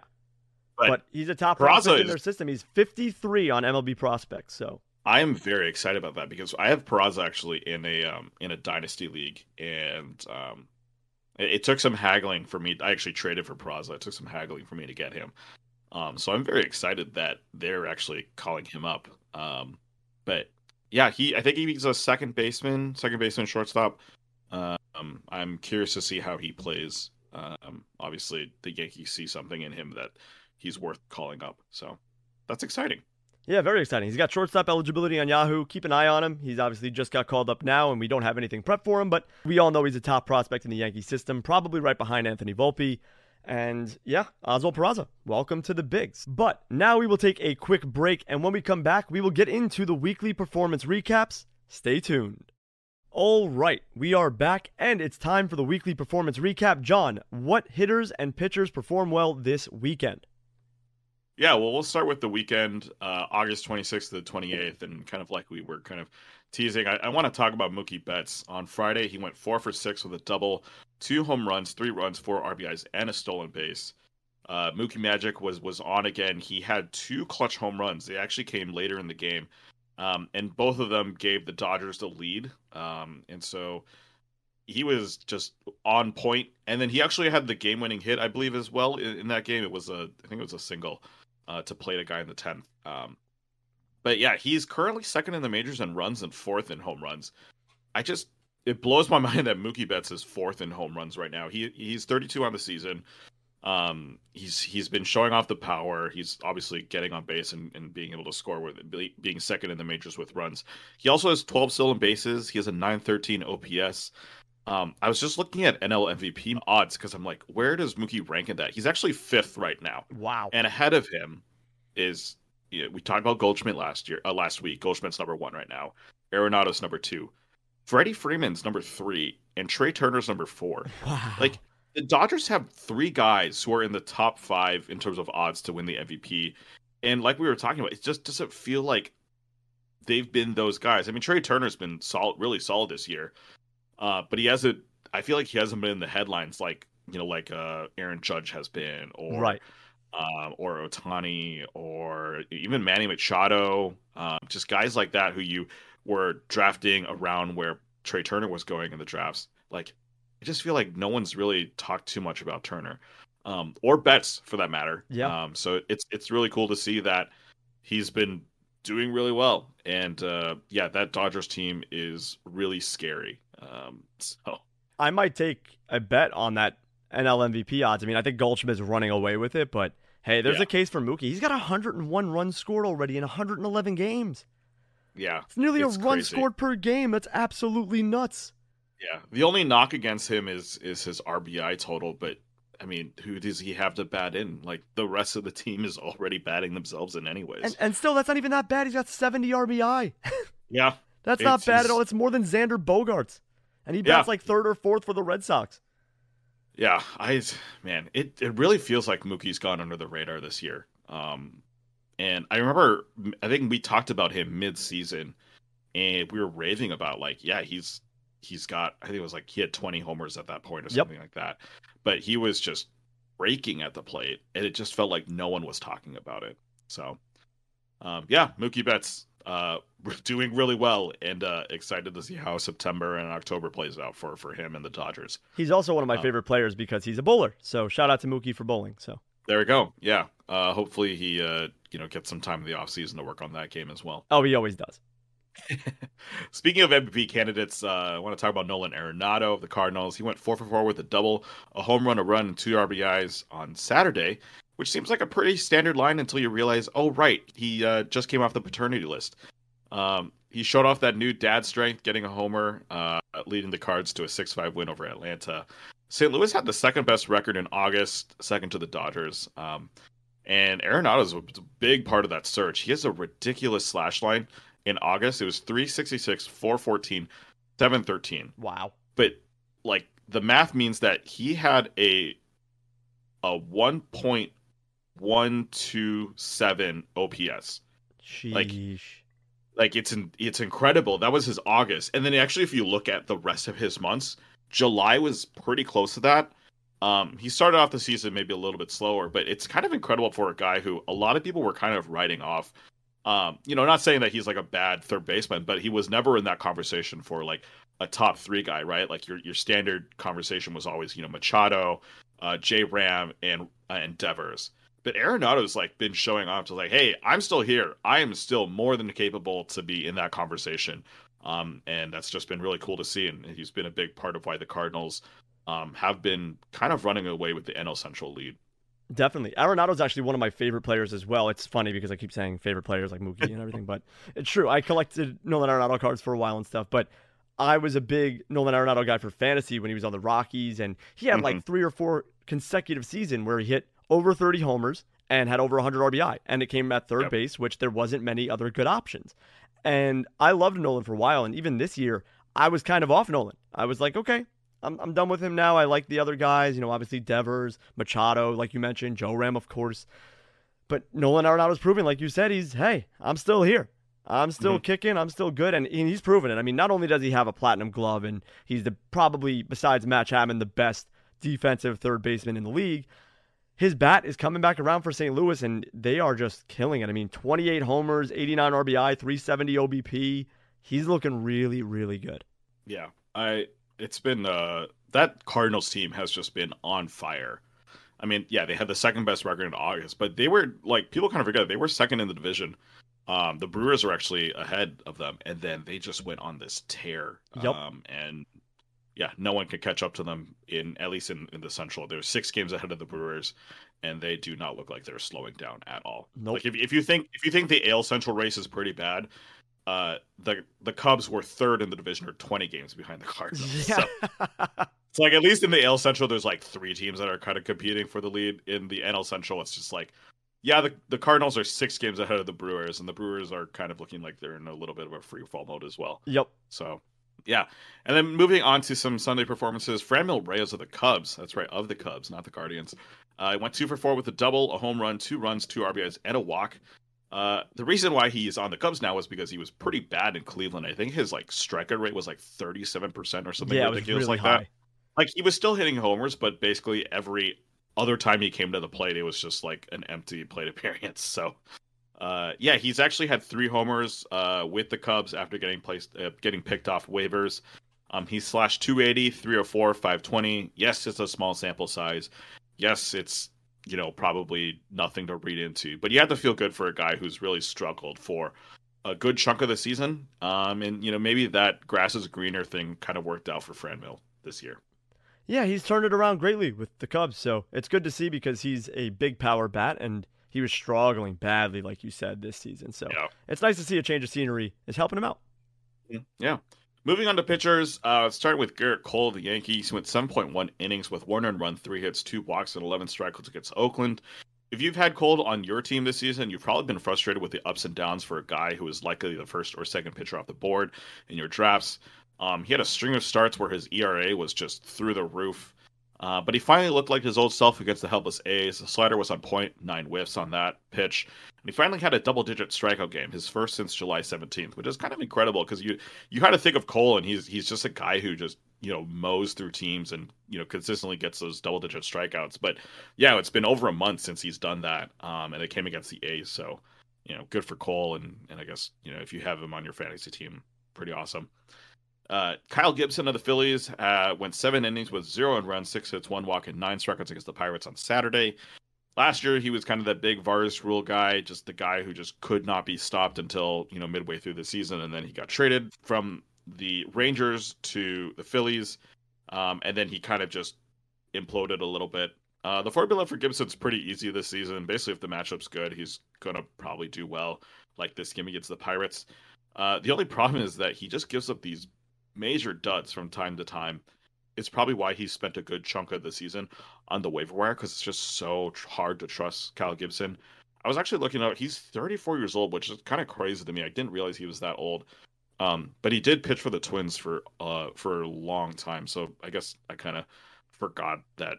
But
But, he's a top
Peraza
prospect in their system. He's 53 on MLB prospects. So
I am very excited about that because I have Peraza actually in a um, in a dynasty league, and um, it, it took some haggling for me. I actually traded for Peraza. It took some haggling for me to get him. Um, so I'm very excited that they're actually calling him up. Um, but yeah, he I think he's a second baseman, second baseman, shortstop. Um, I'm curious to see how he plays. Um, obviously, the Yankees see something in him that he's worth calling up. So that's exciting.
Yeah, very exciting. He's got shortstop eligibility on Yahoo. Keep an eye on him. He's obviously just got called up now, and we don't have anything prepped for him. But we all know he's a top prospect in the Yankee system, probably right behind Anthony Volpe. And yeah, Oswald Peraza, welcome to the Bigs. But now we will take a quick break, and when we come back, we will get into the weekly performance recaps. Stay tuned. All right, we are back, and it's time for the weekly performance recap. John, what hitters and pitchers perform well this weekend?
Yeah, well, we'll start with the weekend, uh, August 26th to the 28th, and kind of like we were kind of teasing. I, I want to talk about Mookie Betts. On Friday, he went four for six with a double, two home runs, three runs, four RBIs, and a stolen base. Uh, Mookie Magic was was on again. He had two clutch home runs. They actually came later in the game, um, and both of them gave the Dodgers the lead. Um, and so he was just on point. And then he actually had the game-winning hit, I believe, as well in, in that game. It was a, I think it was a single uh, to play the guy in the tenth. Um, but yeah, he's currently second in the majors in runs and fourth in home runs. I just it blows my mind that Mookie Betts is fourth in home runs right now. He he's 32 on the season. Um, he's he's been showing off the power. He's obviously getting on base and, and being able to score with being second in the majors with runs. He also has 12 stolen bases. He has a 913 OPS. Um, I was just looking at NL MVP odds because I'm like, where does Mookie rank in that? He's actually fifth right now.
Wow.
And ahead of him is you know, we talked about Goldschmidt last year, uh, last week. Goldschmidt's number one right now. Arenado's number two. Freddie Freeman's number three, and Trea Turner's number four.
Wow.
Like the Dodgers have three guys who are in the top five in terms of odds to win the MVP. And like we were talking about, it just doesn't feel like they've been those guys. I mean, Trea Turner's been solid, really solid this year, uh, but he hasn't. I feel like he hasn't been in the headlines like you know, like uh, Aaron Judge has been, or
right,
um, or Ohtani, or even Manny Machado. Um, just guys like that who you were drafting around where Trea Turner was going in the drafts. Like I just feel like no one's really talked too much about Turner, um, or Betts for that matter.
Yeah.
Um, so it's it's really cool to see that he's been doing really well, and uh, yeah, that Dodgers team is really scary. Um, so
I might take a bet on that NL MVP odds. I mean, I think Goldschmidt's running away with it, but hey, there's
Yeah.
a case for Mookie. He's got 101 runs scored already in 111 games.
yeah,
It's nearly
It's
a run
crazy.
scored per game. That's absolutely nuts.
yeah. The only knock against him is is his RBI total, but. I mean, who does he have to bat in? Like the rest of the team is already batting themselves in, anyways.
And and still, that's not even that bad. He's got 70 RBI.
yeah,
That's not bad at all. It's more than Xander Bogaerts, and he
Yeah.
bats like third or fourth for the Red Sox.
Yeah, I man, it it really feels like Mookie's gone under the radar this year. Um, and I remember, I think we talked about him mid-season, and we were raving about like, yeah, he's he's got, I think it was like he had 20 homers at that point or
Yep.
something like that, but he was just breaking at the plate, and it just felt like no one was talking about it. So, um, yeah, Mookie Betts uh doing really well, and uh excited to see how September and October plays out for for him and the Dodgers.
He's also one of my
Oh.
favorite players because he's a bowler. So shout out to Mookie for bowling. So
There we go. Yeah. Uh, hopefully he uh, you know gets some time in the offseason to work on that game as well.
oh, he always does.
Speaking of MVP candidates, uh, I want to talk about Nolan Arenado of the Cardinals. He went four for four with a double, a home run, a run, and two RBIs on Saturday, which seems like a pretty standard line until you realize, oh right, he uh, just came off the paternity list. Um, he showed off that new dad strength, getting a homer, uh, leading the Cards to a six-five win over Atlanta. St. Louis had the second best record in August, second to the Dodgers. Um, and Arenado is a big part of that surge. He has a ridiculous slash line in August. It was 366, 414, 713.
Wow.
But like the math means that he had a a 1.127 OPS. Like-
Sheesh.
Like it's in, it's incredible. That was his August. And then actually if you look at the rest of his months, July was pretty close to that. Um, he started off the season maybe a little bit slower, but it's kind of incredible for a guy who a lot of people were kind of writing off. Um, you know, not saying that he's like a bad third baseman, but he was never in that conversation for like a top three guy, right? Like your your standard conversation was always you know Machado, uh, J Ram, and uh, and Devers. But Arenado's like been showing off to like, hey, I'm still here. I am still more than capable to be in that conversation. Um, and that's just been really cool to see. And he's been a big part of why the Cardinals um, have been kind of running away with the NL Central lead.
Definitely. Arenado's actually one of my favorite players as well. It's funny because I keep saying favorite players like Mookie and everything, but it's true. I collected Nolan Arenado cards for a while and stuff, but I was a big Nolan Arenado guy for fantasy when he was on the Rockies, and he had like three or four consecutive season where he hit over 30 homers and had over 100 RBI, and it came at third
Yep.
base, which there wasn't many other good options. And I loved Nolan for a while, and even this year, I was kind of off Nolan. I was like, okay, I'm, I'm done with him now. I like the other guys, you know, obviously Devers, Machado, like you mentioned, Joe Ram, of course. But Nolan Arenado's proving, like you said, he's hey, I'm still here. I'm still mm-hmm. kicking. I'm still good, and, and he's proven it. I mean, not only does he have a platinum glove, and he's the probably besides Matt Chapman the best defensive third baseman in the league. His bat is coming back around for St. Louis, and they are just killing it. I mean, 28 homers, 89 RBI, 370 OBP. He's looking really, really good.
Yeah, I. It's been uh, that Cardinals team has just been on fire. I mean, yeah, they had the second best record in August, but they were like people kind of forget they were second in the division. Um, the Brewers are actually ahead of them, and then they just went on this tear.
Yep.
Um, and yeah, no one can catch up to them in at least in, in the Central. They're six games ahead of the Brewers, and they do not look like they're slowing down at all.
Nope.
Like if, if you think if you think the AL Central race is pretty bad, uh, the the Cubs were third in the division, or twenty games behind the Cardinals.
Yeah.
So it's like at least in the AL Central, there's like three teams that are kind of competing for the lead. In the NL Central, it's just like, yeah, the the Cardinals are six games ahead of the Brewers, and the Brewers are kind of looking like they're in a little bit of a free fall mode as well.
yep.
So, yeah. And then moving on to some Sunday performances, Franmil Reyes of the Cubs. That's right, of the Cubs, not the Guardians. Uh, went two for four with a double, a home run, two runs, two RBIs, and a walk. Uh, the reason why he is on the Cubs now was because he was pretty bad in Cleveland. I think his like strikeout rate was like thirty-seven percent or something
yeah,
ridiculous
really
like
high.
that. Like he was still hitting homers, but basically every other time he came to the plate, it was just like an empty plate appearance. So, uh, yeah, he's actually had three homers uh, with the Cubs after getting placed, uh, getting picked off waivers. Um, he slashed 280, 304, 520. Yes, it's a small sample size. Yes, it's you know probably nothing to read into, but you have to feel good for a guy who's really struggled for a good chunk of the season. Um, and you know maybe that grass is greener thing kind of worked out for Franmil this year.
Yeah, he's turned it around greatly with the Cubs, so it's good to see because he's a big power bat and he was struggling badly, like you said, this season. So
Yeah.
it's nice to see a change of scenery is helping him out.
Yeah. Moving on to pitchers, uh, starting with Gerrit Cole of the Yankees, he went 7.1 innings with one run, three hits, two walks, and 11 strikeouts against Oakland. If you've had Cole on your team this season, you've probably been frustrated with the ups and downs for a guy who is likely the first or second pitcher off the board in your drafts. Um, he had a string of starts where his ERA was just through the roof. Uh, but he finally looked like his old self against the helpless A's. The slider was on point, nine whiffs on that pitch. And he finally had a double digit strikeout game, his first since July 17th, which is kind of incredible because you you kind of think of Cole and he's he's just a guy who just, you know, mows through teams and, you know, consistently gets those double digit strikeouts. But yeah, it's been over a month since he's done that. Um, and it came against the A's. So, you know, good for Cole. And, and I guess, you know, if you have him on your fantasy team, pretty awesome. Uh, Kyle Gibson of the Phillies uh, went seven innings with zero and runs, six hits, one walk, and nine strikeouts against the Pirates on Saturday. Last year, he was kind of that big Vars rule guy, just the guy who just could not be stopped until you know midway through the season, and then he got traded from the Rangers to the Phillies, um, and then he kind of just imploded a little bit. Uh, the formula for Gibson's pretty easy this season. Basically, if the matchup's good, he's gonna probably do well, like this game against the Pirates. Uh, the only problem is that he just gives up these major duds from time to time. It's probably why he spent a good chunk of the season on the waiver wire because it's just so hard to trust Kyle Gibson. I was actually looking up; he's 34 years old, which is kind of crazy to me. I didn't realize he was that old. Um, but he did pitch for the Twins for uh for a long time, so I guess I kind of forgot that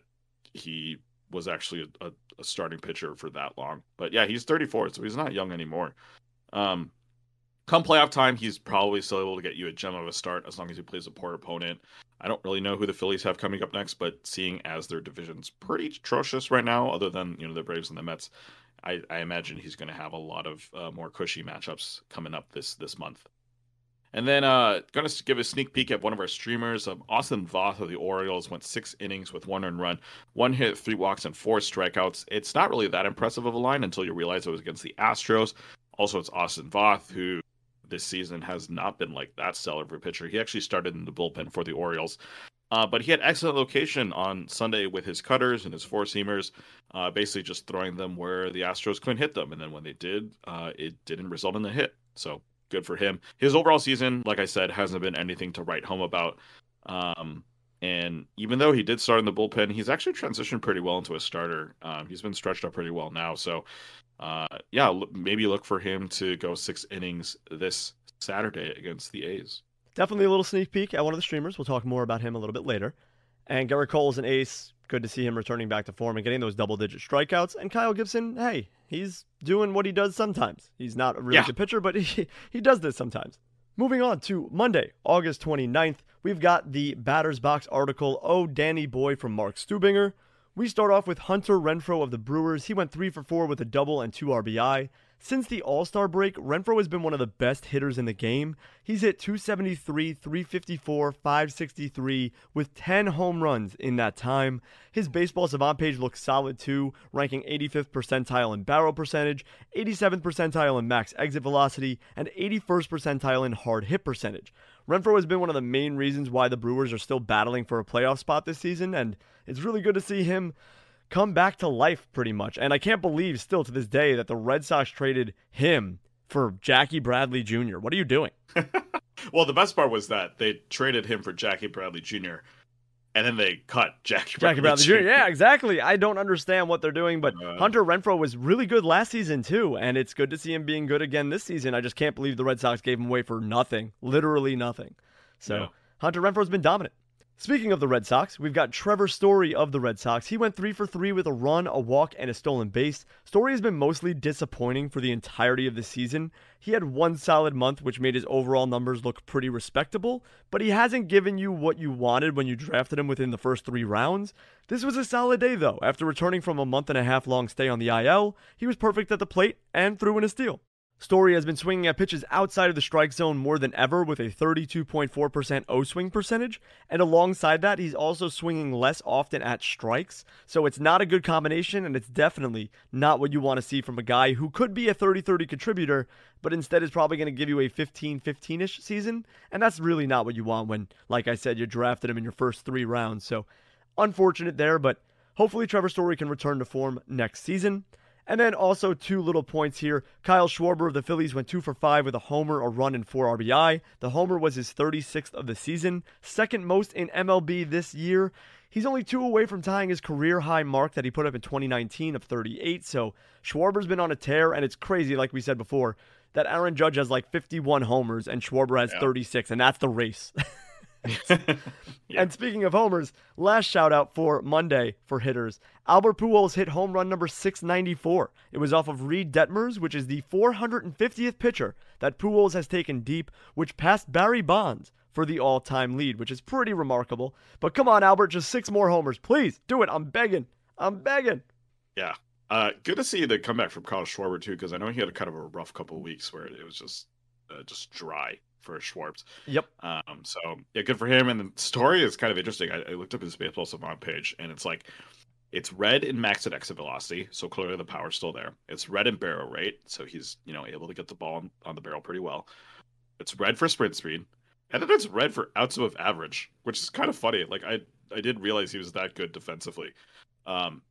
he was actually a, a, starting pitcher for that long. But yeah, he's 34, so he's not young anymore. Um, come playoff time, he's probably still able to get you a gem of a start as long as he plays a poor opponent. I don't really know who the Phillies have coming up next, but seeing as their division's pretty atrocious right now, other than you know the Braves and the Mets, I, I imagine he's going to have a lot of uh, more cushy matchups coming up this this month. And then uh going to give a sneak peek at one of our streamers. Um, Austin Voth of the Orioles went six innings with one earned run, one hit, three walks, and four strikeouts. It's not really that impressive of a line until you realize it was against the Astros. Also, it's Austin Voth who this season has not been like that stellar of a pitcher. He actually started in the bullpen for the Orioles. Uh, but he had excellent location on Sunday with his cutters and his four seamers, uh, basically just throwing them where the Astros couldn't hit them. And then when they did, uh, it didn't result in a hit. So good for him. His overall season, like I said, hasn't been anything to write home about. Um, and even though he did start in the bullpen, he's actually transitioned pretty well into a starter. Um, he's been stretched out pretty well now. So, uh, yeah, l- maybe look for him to go six innings this Saturday against the A's.
Definitely a little sneak peek at one of the streamers. We'll talk more about him a little bit later. And Gerrit Cole is an ace. Good to see him returning back to form and getting those double digit strikeouts. And Kyle Gibson, hey, he's doing what he does sometimes. He's not a really
Yeah.
good pitcher, but he, he does this sometimes. Moving on to Monday, August 29th, we've got the Batters Box article, Oh Danny Boy from Mark Stubinger. We start off with Hunter Renfroe of the Brewers. He went 3 for 4 with a double and 2 RBI. Since the All Star break, Renfroe has been one of the best hitters in the game. He's hit 273, 354, 563 with 10 home runs in that time. His baseball savant page looks solid too, ranking 85th percentile in barrel percentage, 87th percentile in max exit velocity, and 81st percentile in hard hit percentage. Renfroe has been one of the main reasons why the Brewers are still battling for a playoff spot this season, and it's really good to see him come back to life pretty much. And I can't believe still to this day that the Red Sox traded him for Jackie Bradley Jr. What are you doing?
well, the best part was that they traded him for Jackie Bradley Jr. And then they cut Jackie,
Jackie Bradley, Jr. Jr. Yeah, exactly. I don't understand what they're doing, but uh, Hunter Renfroe was really good last season too, and it's good to see him being good again this season. I just can't believe the Red Sox gave him away for nothing, literally nothing. So yeah. Hunter Renfroe's been dominant. Speaking of the Red Sox, we've got Trevor Story of the Red Sox. He went three for three with a run, a walk, and a stolen base. Story has been mostly disappointing for the entirety of the season. He had one solid month, which made his overall numbers look pretty respectable, but he hasn't given you what you wanted when you drafted him within the first three rounds. This was a solid day, though. After returning from a month and a half long stay on the IL, he was perfect at the plate and threw in a steal. Story has been swinging at pitches outside of the strike zone more than ever with a 32.4% O swing percentage. And alongside that, he's also swinging less often at strikes. So it's not a good combination, and it's definitely not what you want to see from a guy who could be a 30 30 contributor, but instead is probably going to give you a 15 15 ish season. And that's really not what you want when, like I said, you drafted him in your first three rounds. So unfortunate there, but hopefully Trevor Story can return to form next season. And then also two little points here. Kyle Schwarber of the Phillies went two for five with a homer, a run, and four RBI. The homer was his 36th of the season, second most in MLB this year. He's only two away from tying his career high mark that he put up in 2019 of 38. So Schwarber's been on a tear, and it's crazy, like we said before, that Aaron Judge has like 51 homers and Schwarber has yeah. 36, and that's the race. yeah. And speaking of homers, last shout out for Monday for hitters. Albert Pujols hit home run number 694. It was off of Reid Detmers, which is the 450th pitcher that Pujols has taken deep, which passed Barry Bonds for the all-time lead, which is pretty remarkable. But come on, Albert, just six more homers, please do it. I'm begging. I'm begging.
Yeah. Uh, good to see the comeback from Kyle Schwarber too, because I know he had a kind of a rough couple weeks where it was just uh, just dry for Schwartz.
Yep.
Um, so yeah, good for him. And the story is kind of interesting. I, I looked up his baseball savant page, and it's like it's red in max at exit velocity, so clearly the power's still there. It's red in barrel rate, so he's you know able to get the ball on, on the barrel pretty well. It's red for sprint speed, and then it's red for outs above average, which is kind of funny. Like I I didn't realize he was that good defensively. Um,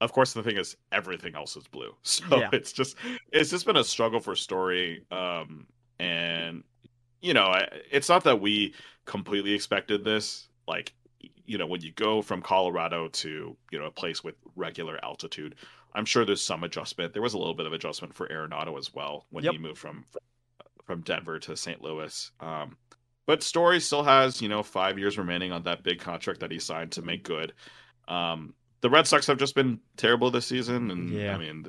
of course, the thing is everything else is blue, so yeah. it's just it's just been a struggle for Story. Um, and you know, it's not that we completely expected this. Like, you know, when you go from Colorado to you know a place with regular altitude, I'm sure there's some adjustment. There was a little bit of adjustment for Arenado as well when yep. he moved from from Denver to St. Louis. Um, but Story still has you know five years remaining on that big contract that he signed to make good. Um, the Red Sox have just been terrible this season, and yeah. I mean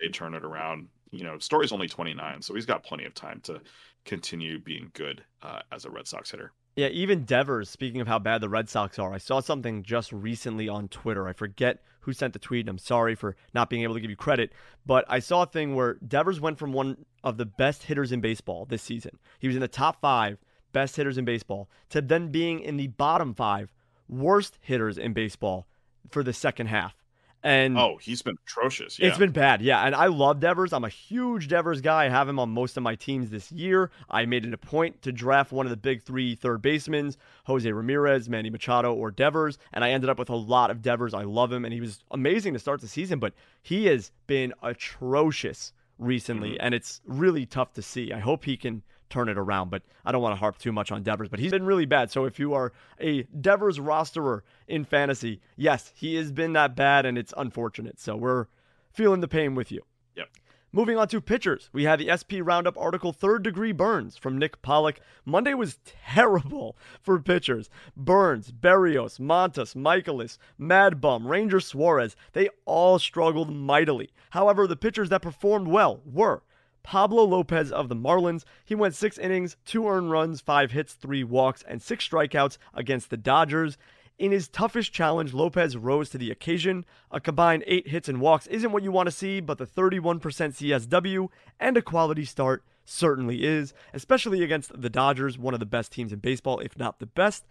they turn it around. You know, Story's only 29, so he's got plenty of time to continue being good uh, as a Red Sox hitter.
Yeah, even Devers, speaking of how bad the Red Sox are, I saw something just recently on Twitter. I forget who sent the tweet, and I'm sorry for not being able to give you credit, but I saw a thing where Devers went from one of the best hitters in baseball this season. He was in the top five best hitters in baseball to then being in the bottom five worst hitters in baseball for the second half. And
oh, he's been atrocious. Yeah.
It's been bad, yeah. And I love Devers. I'm a huge Devers guy. I have him on most of my teams this year. I made it a point to draft one of the big three third basemen, Jose Ramirez, Manny Machado, or Devers. And I ended up with a lot of Devers. I love him, and he was amazing to start the season, but he has been atrocious recently, mm-hmm. and it's really tough to see. I hope he can turn it around. But I don't want to harp too much on Devers, but he's been really bad. So if you are a Devers rosterer in fantasy, yes, he has been that bad, and it's unfortunate. So we're feeling the pain with you.
Yep.
Moving on to pitchers, we have the SP Roundup article Third Degree Burns from Nick Pollock. Monday was terrible for pitchers. Burns, Berrios, Montas, Mikolas, Mad Bum, Ranger Suarez, they all struggled mightily. However, the pitchers that performed well were Pablo Lopez of the Marlins. He went six innings, two earned runs, five hits, three walks, and six strikeouts against the Dodgers. In his toughest challenge, Lopez rose to the occasion. A combined 8 hits and walks isn't what you want to see, but the 31% CSW and a quality start certainly is, especially against the Dodgers, one of the best teams in baseball, if not the best.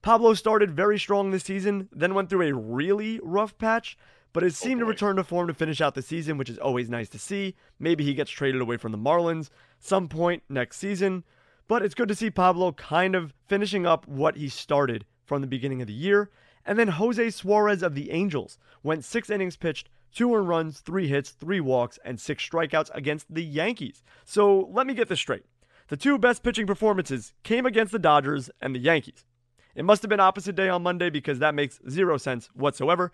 Pablo started very strong this season, then went through a really rough patch, but it seemed oh to return to form to finish out the season, which is always nice to see. Maybe he gets traded away from the Marlins some point next season. But it's good to see Pablo kind of finishing up what he started from the beginning of the year. And then Jose Suarez of the Angels went six innings pitched, two earned runs, three hits, three walks, and six strikeouts against the Yankees. So let me get this straight. The two best pitching performances came against the Dodgers and the Yankees. It must have been opposite day on Monday because that makes zero sense whatsoever.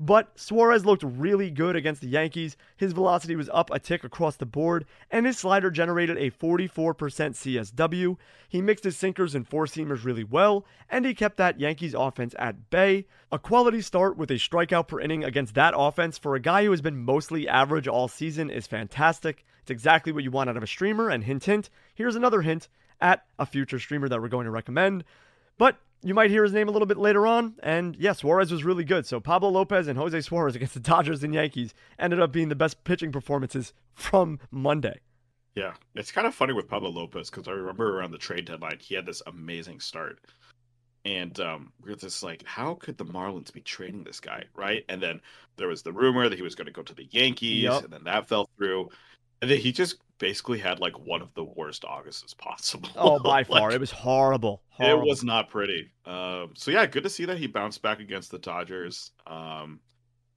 But Suarez looked really good against the Yankees. His velocity was up a tick across the board, and his slider generated a 44% CSW. He mixed his sinkers and four seamers really well, and he kept that Yankees offense at bay. A quality start with a strikeout per inning against that offense for a guy who has been mostly average all season is fantastic. It's exactly what you want out of a streamer, and hint, hint, here's another hint at a future streamer that we're going to recommend. But you might hear his name a little bit later on. And yes, Suarez was really good. So Pablo Lopez and Jose Suarez against the Dodgers and Yankees ended up being the best pitching performances from Monday.
Yeah, it's kind of funny with Pablo Lopez because I remember around the trade deadline he had this amazing start, and um, we are just like, how could the Marlins be trading this guy, right? And then there was the rumor that he was going to go to the Yankees, yep. and then that fell through, and then he just basically had like one of the worst Augusts possible.
Oh, by like, far, it was horrible. horrible.
It was not pretty. Um, so yeah, good to see that he bounced back against the Dodgers. Um,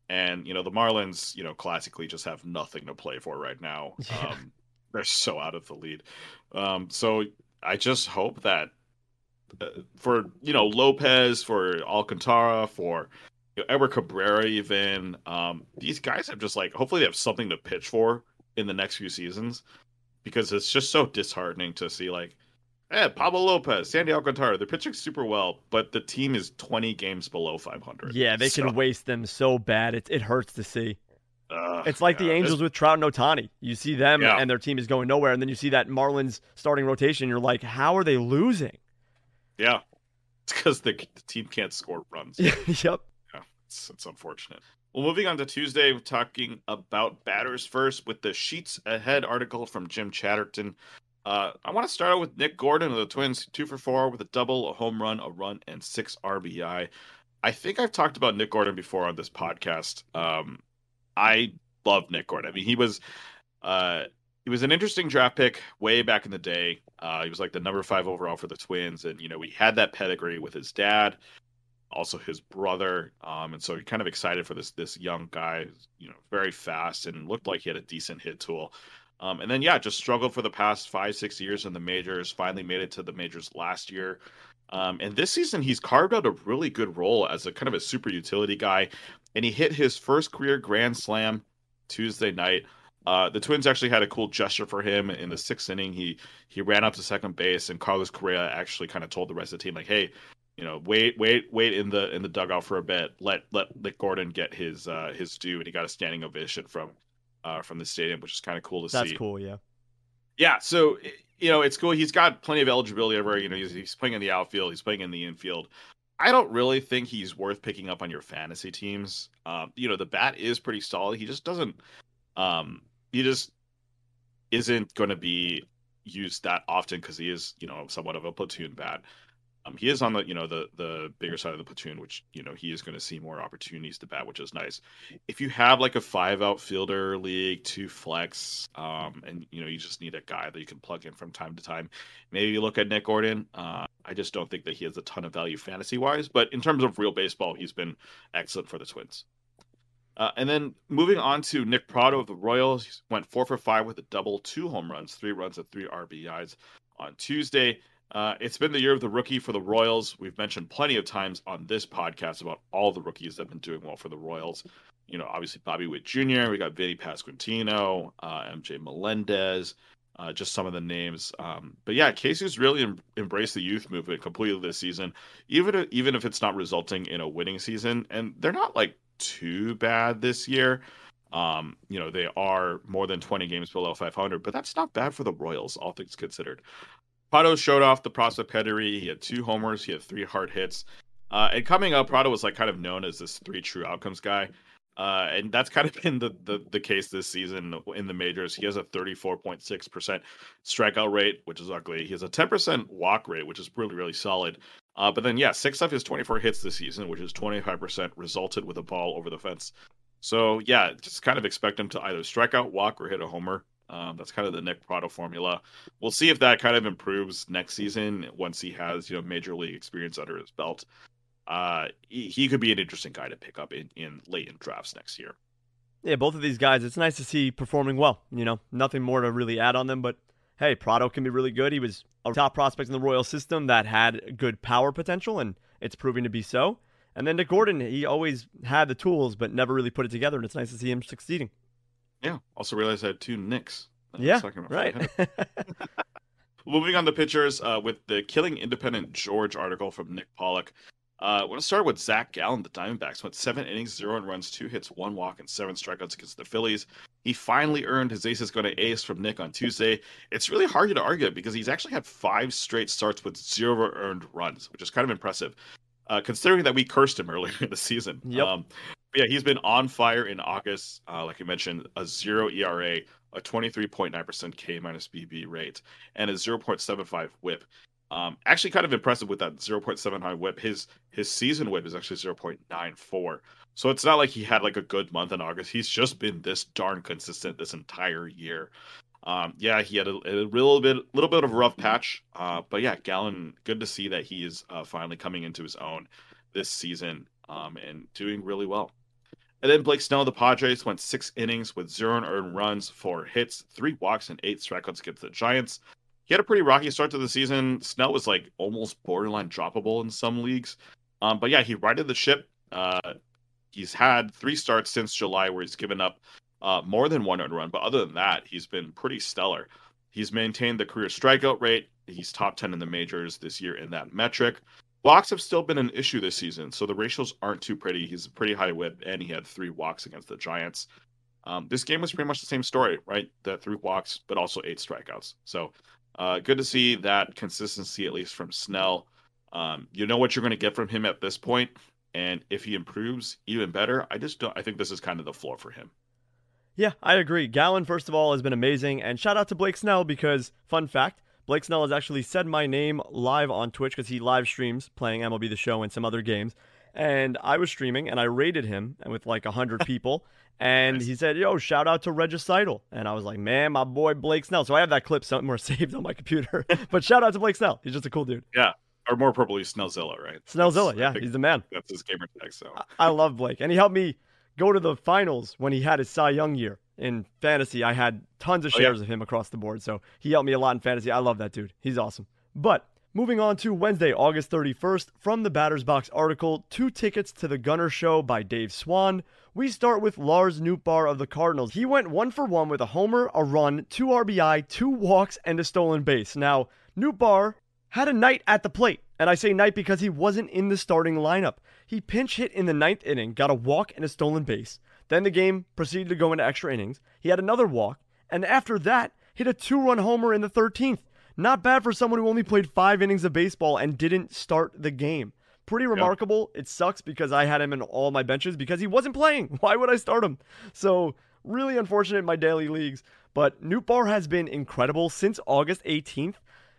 and you know the Marlins, you know, classically just have nothing to play for right now. Yeah. Um, they're so out of the lead. Um, so I just hope that uh, for you know Lopez, for Alcantara, for you know, Edward Cabrera, even um, these guys have just like hopefully they have something to pitch for in the next few seasons because it's just so disheartening to see like eh, Pablo Lopez, Sandy Alcantara, they're pitching super well, but the team is 20 games below 500.
Yeah, they so. can waste them so bad. It, it hurts to see. Uh, it's like yeah, the Angels with Trout and Ohtani. You see them yeah. and their team is going nowhere, and then you see that Marlins starting rotation. You're like, how are they losing?
Yeah, it's because the, the, team can't score runs.
yep. Yeah,
it's, it's unfortunate. Well, moving on to Tuesday, we're talking about batters first with the Sheets Ahead article from Jim Chatterton. Uh, I want to start out with Nick Gordon of the Twins, two for four with a double, a home run, a run, and six RBI. I think I've talked about Nick Gordon before on this podcast. Um, I love Nick Gordon. I mean, he was uh, he was an interesting draft pick way back in the day. Uh, he was like the number five overall for the Twins, and you know we had that pedigree with his dad also his brother. Um, and so you're kind of excited for this this young guy, you know, very fast and looked like he had a decent hit tool. Um, and then yeah, just struggled for the past five six years in the majors. Finally made it to the majors last year. Um, and this season, he's carved out a really good role as a kind of a super utility guy, and he hit his first career grand slam Tuesday night. Uh, the Twins actually had a cool gesture for him in the sixth inning. He he ran up to second base, and Carlos Correa actually kind of told the rest of the team like, "Hey, you know, wait, wait, wait in the in the dugout for a bit. Let let let Gordon get his uh, his due, and he got a standing ovation from uh, from the stadium, which is kind of cool to
That's
see.
That's cool, yeah.
Yeah, so you know, it's cool. He's got plenty of eligibility everywhere. You know, he's, he's playing in the outfield, he's playing in the infield. I don't really think he's worth picking up on your fantasy teams. Um, you know, the bat is pretty solid. He just doesn't. Um, he just isn't going to be used that often because he is, you know, somewhat of a platoon bat. Um, he is on the you know the the bigger side of the platoon, which you know he is going to see more opportunities to bat, which is nice. If you have like a five outfielder league, two flex, um, and you know you just need a guy that you can plug in from time to time, maybe you look at Nick Gordon. Uh, I just don't think that he has a ton of value fantasy wise, but in terms of real baseball, he's been excellent for the Twins. Uh, and then moving on to Nick Pratto of the Royals, he went four for five with a double, two home runs, three runs, and three RBIs on Tuesday. Uh, it's been the year of the rookie for the Royals. We've mentioned plenty of times on this podcast about all the rookies that have been doing well for the Royals. You know, obviously Bobby Witt Jr., we got Vinny Pasquantino, uh, MJ Melendez, uh, just some of the names. Um, but yeah, KC's really em- embraced the youth movement completely this season, even if, even if it's not resulting in a winning season. And they're not like too bad this year. Um, you know, they are more than 20 games below 500, but that's not bad for the Royals, all things considered. Pratto showed off the prospect pedigree. He had two homers. He had three hard hits. Uh, and coming up, Pratto was like kind of known as this three true outcomes guy. Uh, and that's kind of been the, the, the case this season in the majors. He has a 34.6% strikeout rate, which is ugly. He has a 10% walk rate, which is really, really solid. Uh, but then, yeah, six of his 24 hits this season, which is 25%, resulted with a ball over the fence. So, yeah, just kind of expect him to either strike out, walk, or hit a homer. Um, that's kind of the Nick Pratto formula. We'll see if that kind of improves next season once he has, you know, major league experience under his belt uh, he, he could be an interesting guy to pick up in, in late in drafts next year.
Yeah, both of these guys, it's nice to see performing well. You know, nothing more to really add on them, but hey, Pratto can be really good. He was a top prospect in the Royal system that had good power potential, and it's proving to be so. And then Nick Gordon, he always had the tools, but never really put it together, and it's nice to see him succeeding.
Yeah. Also realized I had two Nicks.
Yeah. Right.
Moving on to pitchers uh, with the Killing Independent George article from Nick Pollock. Uh, I want to start with Zach Gallen. The Diamondbacks went seven innings, zero runs, two hits, one walk, and seven strikeouts against the Phillies. He finally earned his aces going to ace from Nick on Tuesday. It's really hard to argue because he's actually had five straight starts with zero earned runs, which is kind of impressive, uh, considering that we cursed him earlier in the season.
Yep. Um,
yeah, he's been on fire in August. Uh, like you mentioned, a zero ERA, a 23.9% K minus BB rate, and a 0.75 whip. Um, actually, kind of impressive with that 0.79 whip. His his season whip is actually 0.94. So it's not like he had like a good month in August. He's just been this darn consistent this entire year. Um, yeah, he had a, a, little bit, little bit of a rough patch, uh, but yeah, Gallen, good to see that he is uh, finally coming into his own this season um, and doing really well. And then Blake Snell, the Padres, went six innings with zero earned runs, four hits, three walks, and eight strikeouts against the Giants he had a pretty rocky start to the season. Snell was like almost borderline droppable in some leagues. Um, but yeah, he righted the ship. Uh, he's had three starts since July where he's given up uh, more than one earned run. But other than that, he's been pretty stellar. He's maintained the career strikeout rate. He's top 10 in the majors this year in that metric. Walks have still been an issue this season, so the ratios aren't too pretty. He's a pretty high whip, and he had three walks against the Giants. Um, this game was pretty much the same story, right? The three walks, but also eight strikeouts. So uh, good to see that consistency, at least from Snell. Um, you know what you're going to get from him at this point, and if he improves, even better. I just don't. I think this is kind of the floor for him.
Yeah, I agree. Gallen, first of all, has been amazing, and shout out to Blake Snell because, fun fact, Blake Snell has actually said my name live on Twitch because he live streams playing MLB The Show and some other games. And I was streaming and I rated him with like 100 people. And nice. he said, Yo, shout out to Regicidal. And I was like, Man, my boy Blake Snell. So I have that clip somewhere saved on my computer. but shout out to Blake Snell. He's just a cool dude.
Yeah. Or more appropriately, Snellzilla, right?
Snellzilla, yeah. He's the man.
That's his gamer tag. So
I love Blake. And he helped me go to the finals when he had his Cy Young year in fantasy. I had tons of shares oh, yeah. of him across the board. So he helped me a lot in fantasy. I love that dude. He's awesome. But Moving on to Wednesday, August 31st, from the Batter's Box article, Two Tickets to the Gunner Show by Dave Swan. We start with Lars Nootbaar of the Cardinals. He went one for one with a homer, a run, two RBI, two walks, and a stolen base. Now, Nootbaar had a night at the plate, and I say night because he wasn't in the starting lineup. He pinch hit in the ninth inning, got a walk and a stolen base. Then the game proceeded to go into extra innings. He had another walk, and after that, hit a two run homer in the 13th. Not bad for someone who only played five innings of baseball and didn't start the game. Pretty remarkable. Yep. It sucks because I had him in all my benches because he wasn't playing. Why would I start him? So, really unfortunate in my daily leagues. But Nootbaar has been incredible since August 18th.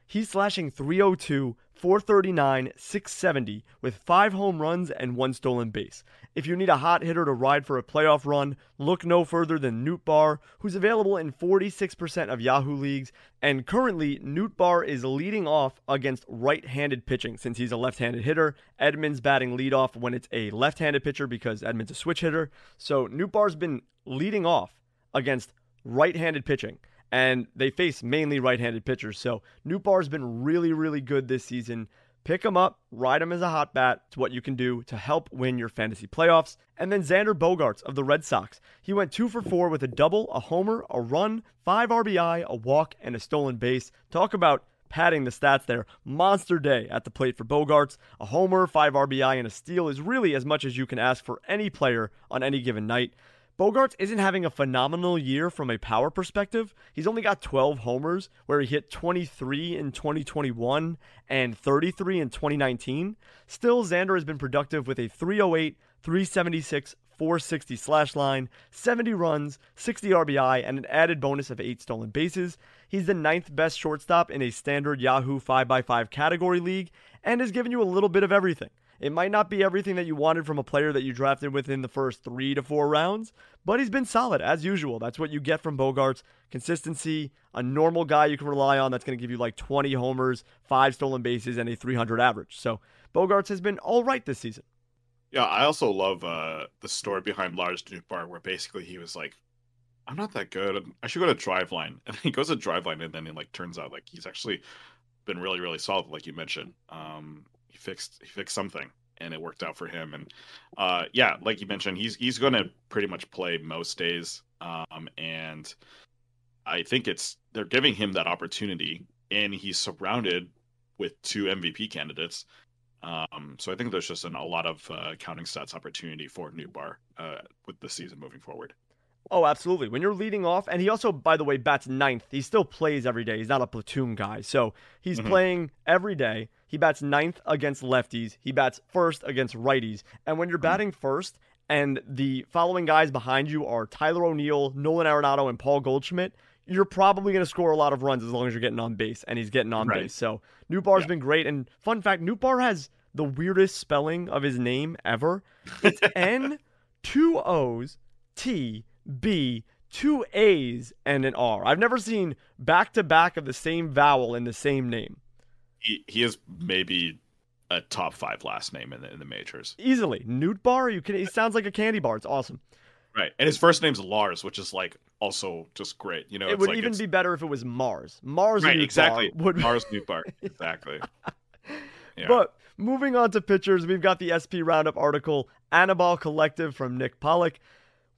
He's slashing 302, 439, 670 with five home runs and one stolen base. If you need a hot hitter to ride for a playoff run, look no further than Nootbaar, who's available in 46% of Yahoo leagues. And currently, Nootbaar is leading off against right handed pitching since he's a left handed hitter. Edman's batting leadoff when it's a left handed pitcher because Edman's a switch hitter. So Nootbaar's been leading off against right handed pitching and they face mainly right-handed pitchers. So Nootbaar's been really, really good this season. Pick him up, ride him as a hot bat. It's what you can do to help win your fantasy playoffs. And then Xander Bogaerts of the Red Sox. He went two for four with a double, a homer, a run, five RBI, a walk, and a stolen base. Talk about padding the stats there. Monster day at the plate for Bogaerts. A homer, five RBI, and a steal is really as much as you can ask for any player on any given night. Bogaerts isn't having a phenomenal year from a power perspective. He's only got 12 homers, where he hit 23 in 2021 and 33 in 2019. Still, Xander has been productive with a 308, 376, 460 slash line, 70 runs, 60 RBI, and an added bonus of 8 stolen bases. He's the ninth best shortstop in a standard Yahoo 5x5 category league and has given you a little bit of everything. It might not be everything that you wanted from a player that you drafted within the first three to four rounds, but he's been solid as usual. That's what you get from Bogaerts consistency, a normal guy you can rely on that's going to give you like 20 homers, five stolen bases, and a 300 average. So Bogaerts has been all right this season.
Yeah, I also love uh, the story behind Lars Nootbaar, where basically he was like, "I'm not that good. I should go to Driveline," and he goes to Driveline, and then it like turns out like he's actually been really, really solid, like you mentioned. Um, he fixed he fixed something and it worked out for him. And uh yeah like you mentioned he's he's going to pretty much play most days. Um and i think it's they're giving him that opportunity and he's surrounded with two mvp candidates. Um so i think there's just an, a lot of uh, counting stats opportunity for Nootbaar uh with the season moving forward
Oh, absolutely. When you're leading off, and he also, by the way, bats ninth. He still plays every day. He's not a platoon guy. So he's mm-hmm. playing every day. He bats ninth against lefties. He bats first against righties. And when you're mm-hmm. batting first and the following guys behind you are Tyler O'Neill, Nolan Arenado, and Paul Goldschmidt, you're probably going to score a lot of runs as long as you're getting on base. And he's getting on right. base. So Nootbaar's yeah. been great. And fun fact Nootbaar has the weirdest spelling of his name ever. It's N, two O's, T, B, two A's, and an R. I've never seen back to back of the same vowel in the same name
he, he is maybe a top five last name in the, in the majors.
Easily. Nootbaar? You can he sounds like a candy bar. It's awesome.
Right. And his first name's Lars, which is like also just great. You know,
it would
like
even be better if it was Mars. Mars
right,
Nootbaar
exactly.
Would...
Mars Nootbaar. exactly.
Yeah. But moving on to pitchers, we've got the SP Roundup article, Anibal Collective from Nick Pollack.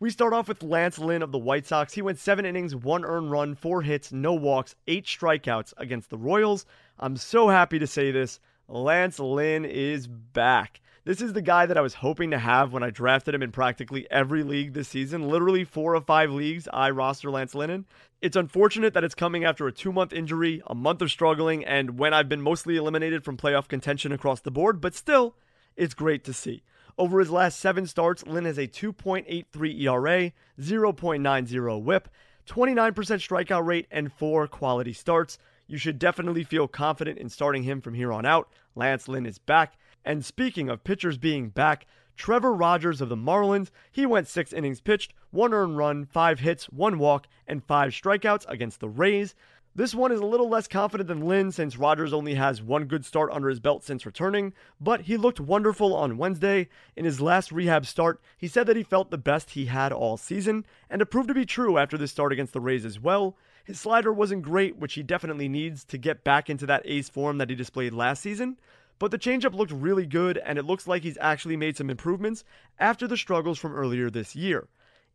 We start off with Lance Lynn of the White Sox. He went seven innings, one earned run, four hits, no walks, eight strikeouts against the Royals. I'm so happy to say this. Lance Lynn is back. This is the guy that I was hoping to have when I drafted him in practically every league this season. Literally four of five leagues, I roster Lance Lynn. It's unfortunate that it's coming after a two month injury, a month of struggling, and when I've been mostly eliminated from playoff contention across the board, but still, it's great to see. Over his last seven starts, Lynn has a 2.83 ERA, 0.90 whip, 29% strikeout rate, and four quality starts. You should definitely feel confident in starting him from here on out. Lance Lynn is back. And speaking of pitchers being back, Trevor Rogers of the Marlins, he went six innings pitched, one earned run, five hits, one walk, and five strikeouts against the Rays. This one is a little less confident than Lynn since Rogers only has one good start under his belt since returning, but he looked wonderful on Wednesday. In his last rehab start, he said that he felt the best he had all season, and it proved to be true after this start against the Rays as well. His slider wasn't great, which he definitely needs to get back into that ace form that he displayed last season, but the changeup looked really good, and it looks like he's actually made some improvements after the struggles from earlier this year.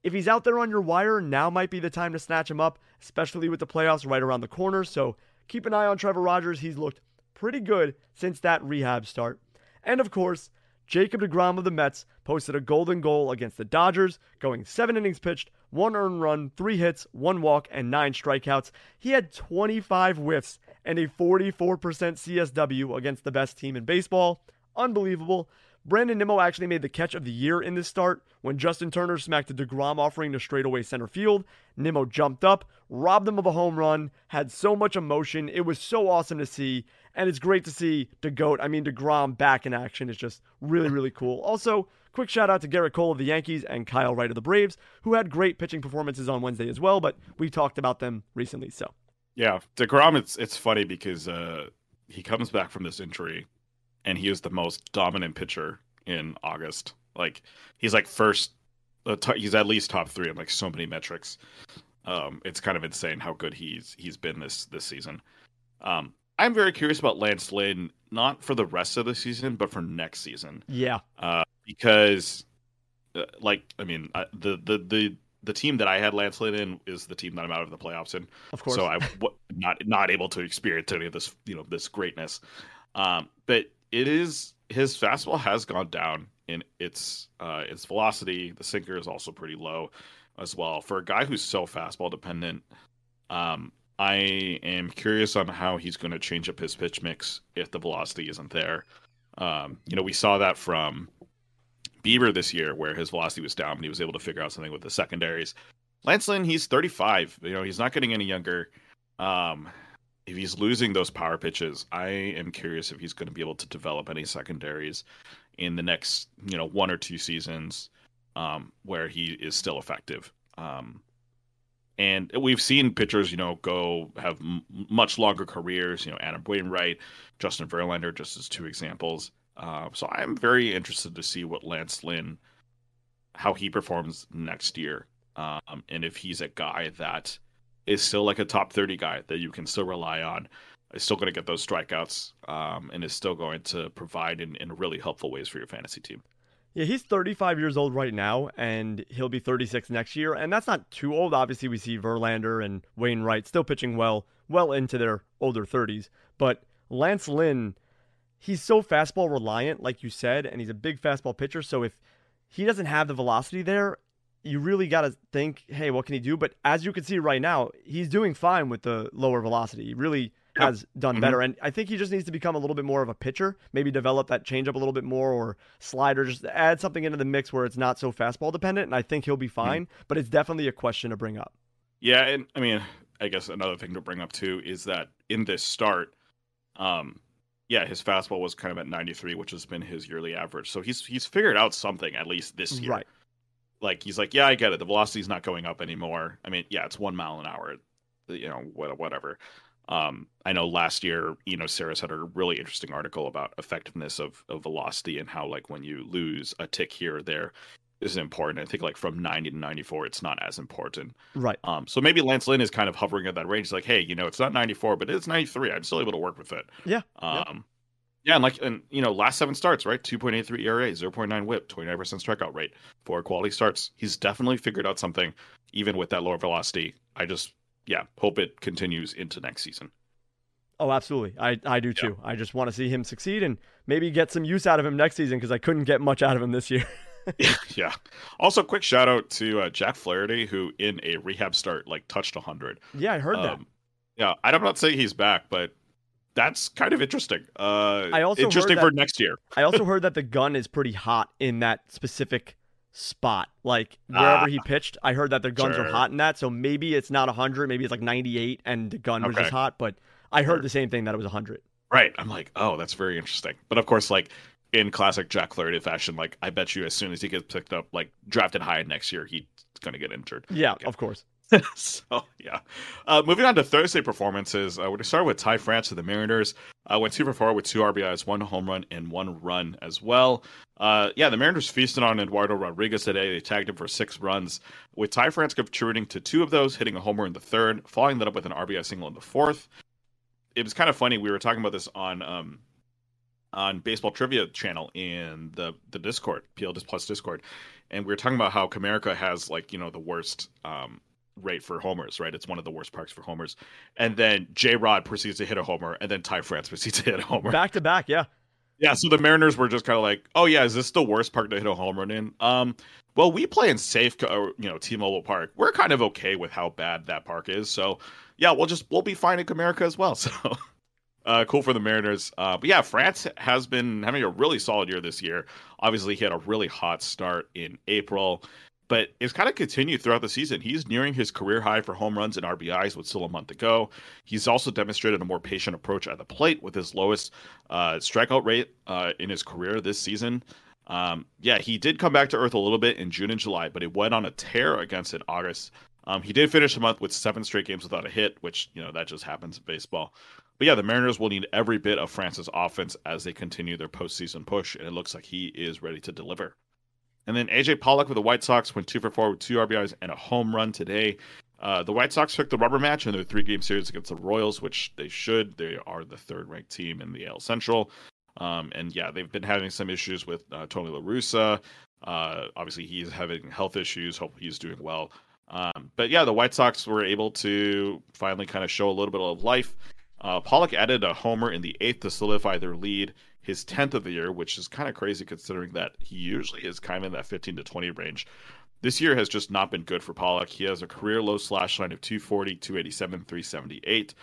If he's out there on your wire, now might be the time to snatch him up, especially with the playoffs right around the corner. So keep an eye on Trevor Rogers. He's looked pretty good since that rehab start. And of course, Jacob DeGrom of the Mets posted a golden goal against the Dodgers, going seven innings pitched, one earned run, three hits, one walk, and nine strikeouts. He had 25 whiffs and a 44% CSW against the best team in baseball. Unbelievable. Brandon Nimmo actually made the catch of the year in this start when Justin Turner smacked a DeGrom offering to straightaway center field. Nimmo jumped up, robbed him of a home run, had so much emotion. It was so awesome to see. And it's great to see DeGoat, I mean DeGrom back in action. It's just really, really cool. Also, quick shout out to Gerrit Cole of the Yankees and Kyle Wright of the Braves, who had great pitching performances on Wednesday as well, but we talked about them recently. So
Yeah. DeGrom, it's it's funny because uh he comes back from this injury and he is the most dominant pitcher in August. Like he's like first, uh, t- he's at least top three in like so many metrics. Um, it's kind of insane how good he's he's been this this season. Um, I'm very curious about Lance Lynn, not for the rest of the season, but for next season.
Yeah,
uh, because uh, like I mean, uh, the the the the team that I had Lance Lynn in is the team that I'm out of the playoffs in.
Of course.
So I w- not not able to experience any of this, you know, this greatness. Um, but it is his fastball has gone down in its uh, its velocity. The sinker is also pretty low as well. For a guy who's so fastball dependent, um, I am curious on how he's going to change up his pitch mix if the velocity isn't there. Um, you know, we saw that from Bieber this year, where his velocity was down, but he was able to figure out something with the secondaries. Lance Lynn, he's 35. You know, he's not getting any younger. Um, if he's losing those power pitches, I am curious if he's going to be able to develop any secondaries in the next, you know, one or two seasons um, where he is still effective. Um, and we've seen pitchers, you know, go have m- much longer careers. You know, Adam Wainwright, Justin Verlander, just as two examples. Uh, so I'm very interested to see what Lance Lynn, how he performs next year, um, and if he's a guy that is still like a top 30 guy that you can still rely on, is still going to get those strikeouts, um, and is still going to provide in, in really helpful ways for your fantasy team.
Yeah, he's 35 years old right now, and he'll be 36 next year, and that's not too old. Obviously, we see Verlander and Wainwright still pitching well, well into their older 30s, but Lance Lynn, he's so fastball reliant, like you said, and he's a big fastball pitcher. So if he doesn't have the velocity there, you really got to think, hey, what can he do? But as you can see right now, he's doing fine with the lower velocity. He really has done mm-hmm. better. And I think he just needs to become a little bit more of a pitcher, maybe develop that changeup a little bit more or slider, just add something into the mix where it's not so fastball dependent. And I think he'll be mm-hmm. fine, mm-hmm. but it's definitely a question to bring up.
Yeah. And I mean, I guess another thing to bring up too is that in this start, um, yeah, his fastball was kind of at 93, which has been his yearly average. So he's he's figured out something at least this year.
Right
like he's like, yeah, I get it. The velocity's not going up anymore. I mean, yeah, it's one mile an hour. You know, whatever. Um, I know last year, you know, Sarah's had a really interesting article about effectiveness of, of velocity and how like when you lose a tick here or there is important. I think like from 90 to 94, it's not as important.
Right.
Um, so maybe Lance Lynn is kind of hovering at that range. like, hey, you know, it's not 94, but it's 93. I'm still able to work with it.
Yeah.
Um, yeah, and like, and you know, last seven starts, right? 2.83 ERA, 0.9 whip, 29% strikeout rate, four quality starts. He's definitely figured out something, even with that lower velocity. I just, yeah, hope it continues into next season.
Oh, absolutely. I, I do too. Yeah. I just want to see him succeed and maybe get some use out of him next season because I couldn't get much out of him this year.
yeah, yeah. Also, quick shout out to uh, Jack Flaherty, who in a rehab start like touched 100.
Yeah, I heard um, that.
Yeah, I'm not saying he's back, but that's kind of interesting. Uh, I also interesting for next year.
I also heard that the gun is pretty hot in that specific spot. Like wherever ah, he pitched, I heard that the guns sure. are hot in that. So maybe it's not 100, maybe it's like 98 and the gun was just hot. But I heard sure. the same thing that it was 100.
Right. I'm like, oh, that's very interesting. But of course, like in classic Jack Flaherty fashion, like I bet you as soon as he gets picked up, like drafted high next year, he's going to get injured.
Yeah, okay. of course.
so yeah. Uh, moving on to Thursday performances, uh, we're to start with Ty France of the Mariners. Uh, went two for four with two RBIs, one home run, and one run as well. Uh, yeah, the Mariners feasted on Eduardo Rodriguez today. They tagged him for six runs, with Ty France contributing to two of those, hitting a homer in the third, following that up with an RBI single in the fourth. It was kind of funny. We were talking about this on um, on Baseball Trivia channel in the the Discord, PL Plus Discord, and we were talking about how Comerica has like you know the worst um, rate for homers, right? It's one of the worst parks for homers. And then J Rod proceeds to hit a homer, and then Ty France proceeds to hit a homer.
Back to back, yeah.
Yeah, so the Mariners were just kind of like, oh yeah, is this the worst park to hit a home run in? Um, well, we play in safe, you know, T-Mobile Park. We're kind of okay with how bad that park is. So, yeah, we'll just we'll be fine in Comerica as well. So, uh, cool for the Mariners. Uh, but yeah, France has been having a really solid year this year. Obviously, he had a really hot start in April but it's kind of continued throughout the season. He's nearing his career high for home runs and RBIs with still a month to go. He's also demonstrated a more patient approach at the plate with his lowest uh, strikeout rate uh, in his career this season. Um, yeah, he did come back to earth a little bit in June and July, but he went on a tear against in August. Um, he did finish the month with seven straight games without a hit, which you know that just happens in baseball. But yeah, the Mariners will need every bit of France's offense as they continue their postseason push, and it looks like he is ready to deliver. And then AJ Pollock with the White Sox went two for four with two RBIs and a home run today. Uh, the White Sox took the rubber match in their three game series against the Royals, which they should. They are the third ranked team in the AL Central. Um, and yeah, they've been having some issues with uh, Tony La Russa. Uh, obviously, he's having health issues. Hopefully, he's doing well. Um, but yeah, the White Sox were able to finally kind of show a little bit of life. Uh, Pollock added a homer in the eighth to solidify their lead his 10th of the year, which is kind of crazy considering that he usually is kind of in that 15 to 20 range. This year has just not been good for Pollock. He has a career low slash line of 240, 287, 378.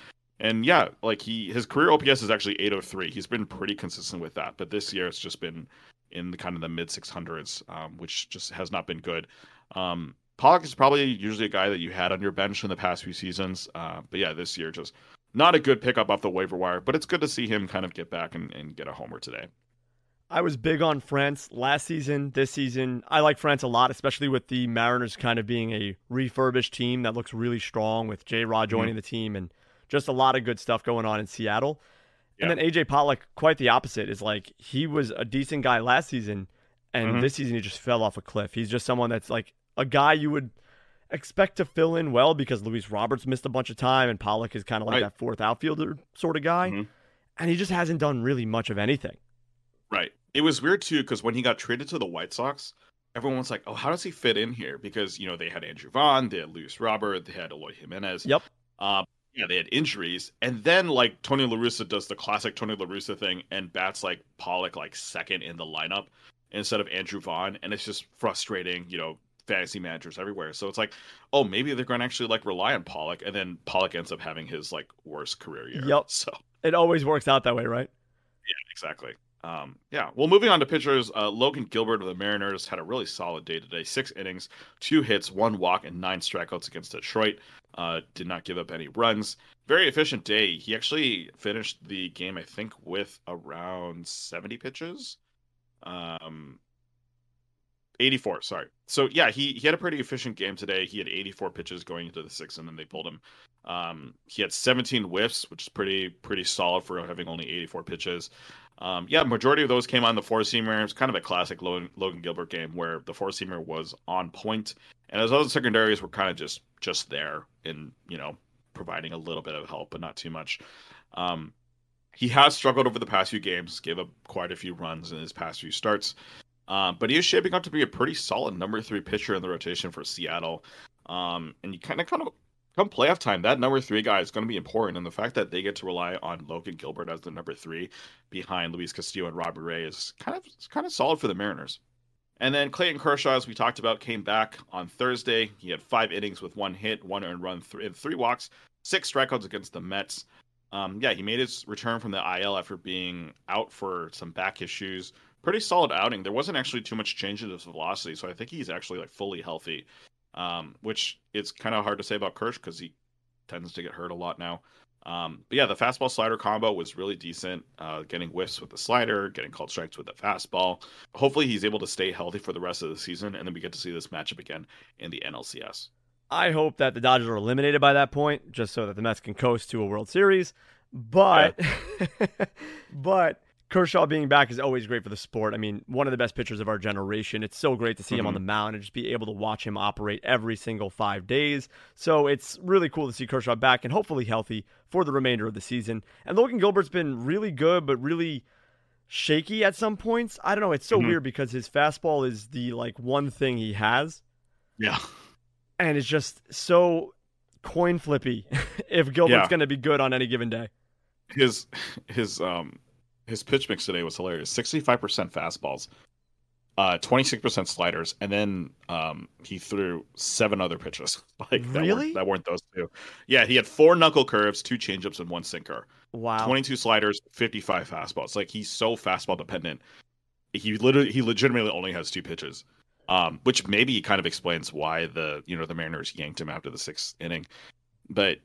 And yeah, like he his career OPS is actually 803. He's been pretty consistent with that, but this year it's just been in the kind of the mid 600s, um, which just has not been good. Um, Pollock is probably usually a guy that you had on your bench in the past few seasons, uh, but yeah, this year just not a good pickup off the waiver wire. But it's good to see him kind of get back and, and get a homer today.
I was big on France last season, this season. I like France a lot, especially with the Mariners kind of being a refurbished team that looks really strong with J Rod mm-hmm. joining mm-hmm. the team and just a lot of good stuff going on in Seattle. Yeah. And then AJ Pollock, quite the opposite, is like he was a decent guy last season, and mm-hmm. this season he just fell off a cliff. He's just someone that's like a guy you would expect to fill in well because Luis Roberts missed a bunch of time, and Pollock is kind of like right. that fourth outfielder sort of guy, mm-hmm. and he just hasn't done really much of anything.
Right. It was weird too because when he got traded to the White Sox, everyone was like, "Oh, how does he fit in here?" Because you know they had Andrew Vaughn, they had Luis Robert, they had Eloy Jimenez.
Yep.
Um, yeah, they had injuries, and then like Tony La Russa does the classic Tony La Russa thing and bats like Pollock like second in the lineup instead of Andrew Vaughn, and it's just frustrating. You know, fantasy managers everywhere. So it's like, oh, maybe they're going to actually like rely on Pollock, and then Pollock ends up having his like worst career year.
Yep.
So
it always works out that way, right?
Yeah, exactly. Um, yeah. Well, moving on to pitchers, uh, Logan Gilbert of the Mariners had a really solid day today. Six innings, two hits, one walk, and nine strikeouts against Detroit. Uh, did not give up any runs. Very efficient day. He actually finished the game, I think, with around 70 pitches. Um, 84, sorry. So yeah, he he had a pretty efficient game today. He had 84 pitches going into the sixth, and then they pulled him. Um, he had 17 whiffs, which is pretty pretty solid for having only 84 pitches. Um, yeah, majority of those came on the four seamer. It's kind of a classic Logan, Logan Gilbert game where the four seamer was on point, and his other secondaries were kind of just just there and you know providing a little bit of help, but not too much. Um, he has struggled over the past few games, gave up quite a few runs in his past few starts. Um, but he is shaping up to be a pretty solid number three pitcher in the rotation for Seattle. Um, and you kind of, kind of come playoff time, that number three guy is going to be important. And the fact that they get to rely on Logan Gilbert as the number three behind Luis Castillo and Robbie Ray is kind of kind of solid for the Mariners. And then Clayton Kershaw, as we talked about, came back on Thursday. He had five innings with one hit, one earned run, three, three walks, six strikeouts against the Mets. Um, yeah, he made his return from the IL after being out for some back issues pretty solid outing. There wasn't actually too much change in his velocity, so I think he's actually like fully healthy. Um, which it's kind of hard to say about Kersh because he tends to get hurt a lot now. Um, but yeah, the fastball slider combo was really decent. Uh, getting whiffs with the slider, getting called strikes with the fastball. Hopefully, he's able to stay healthy for the rest of the season, and then we get to see this matchup again in the NLCS.
I hope that the Dodgers are eliminated by that point, just so that the Mets can coast to a World Series. But, yeah. but Kershaw being back is always great for the sport. I mean, one of the best pitchers of our generation. It's so great to see mm-hmm. him on mm-hmm. the mound and just be able to watch him operate every single five days. So it's really cool to see Kershaw back and hopefully healthy for the remainder of the season. And Logan Gilbert's been really good, but really shaky at some points. I don't know. It's so mm-hmm. weird because his fastball is the like one thing he has.
Yeah.
And it's just so coin flippy if Gilbert's yeah. going to be good on any given day.
His his um his pitch mix today was hilarious. Sixty-five percent fastballs, uh, twenty-six percent sliders, and then um, he threw seven other pitches. Like that
really?
Weren't, that weren't those two. Yeah, he had four knuckle curves, two changeups, and one sinker.
Wow.
Twenty-two sliders, fifty-five fastballs. Like he's so fastball dependent. He literally, he legitimately only has two pitches. Um, which maybe kind of explains why the you know the Mariners yanked him after the sixth inning, but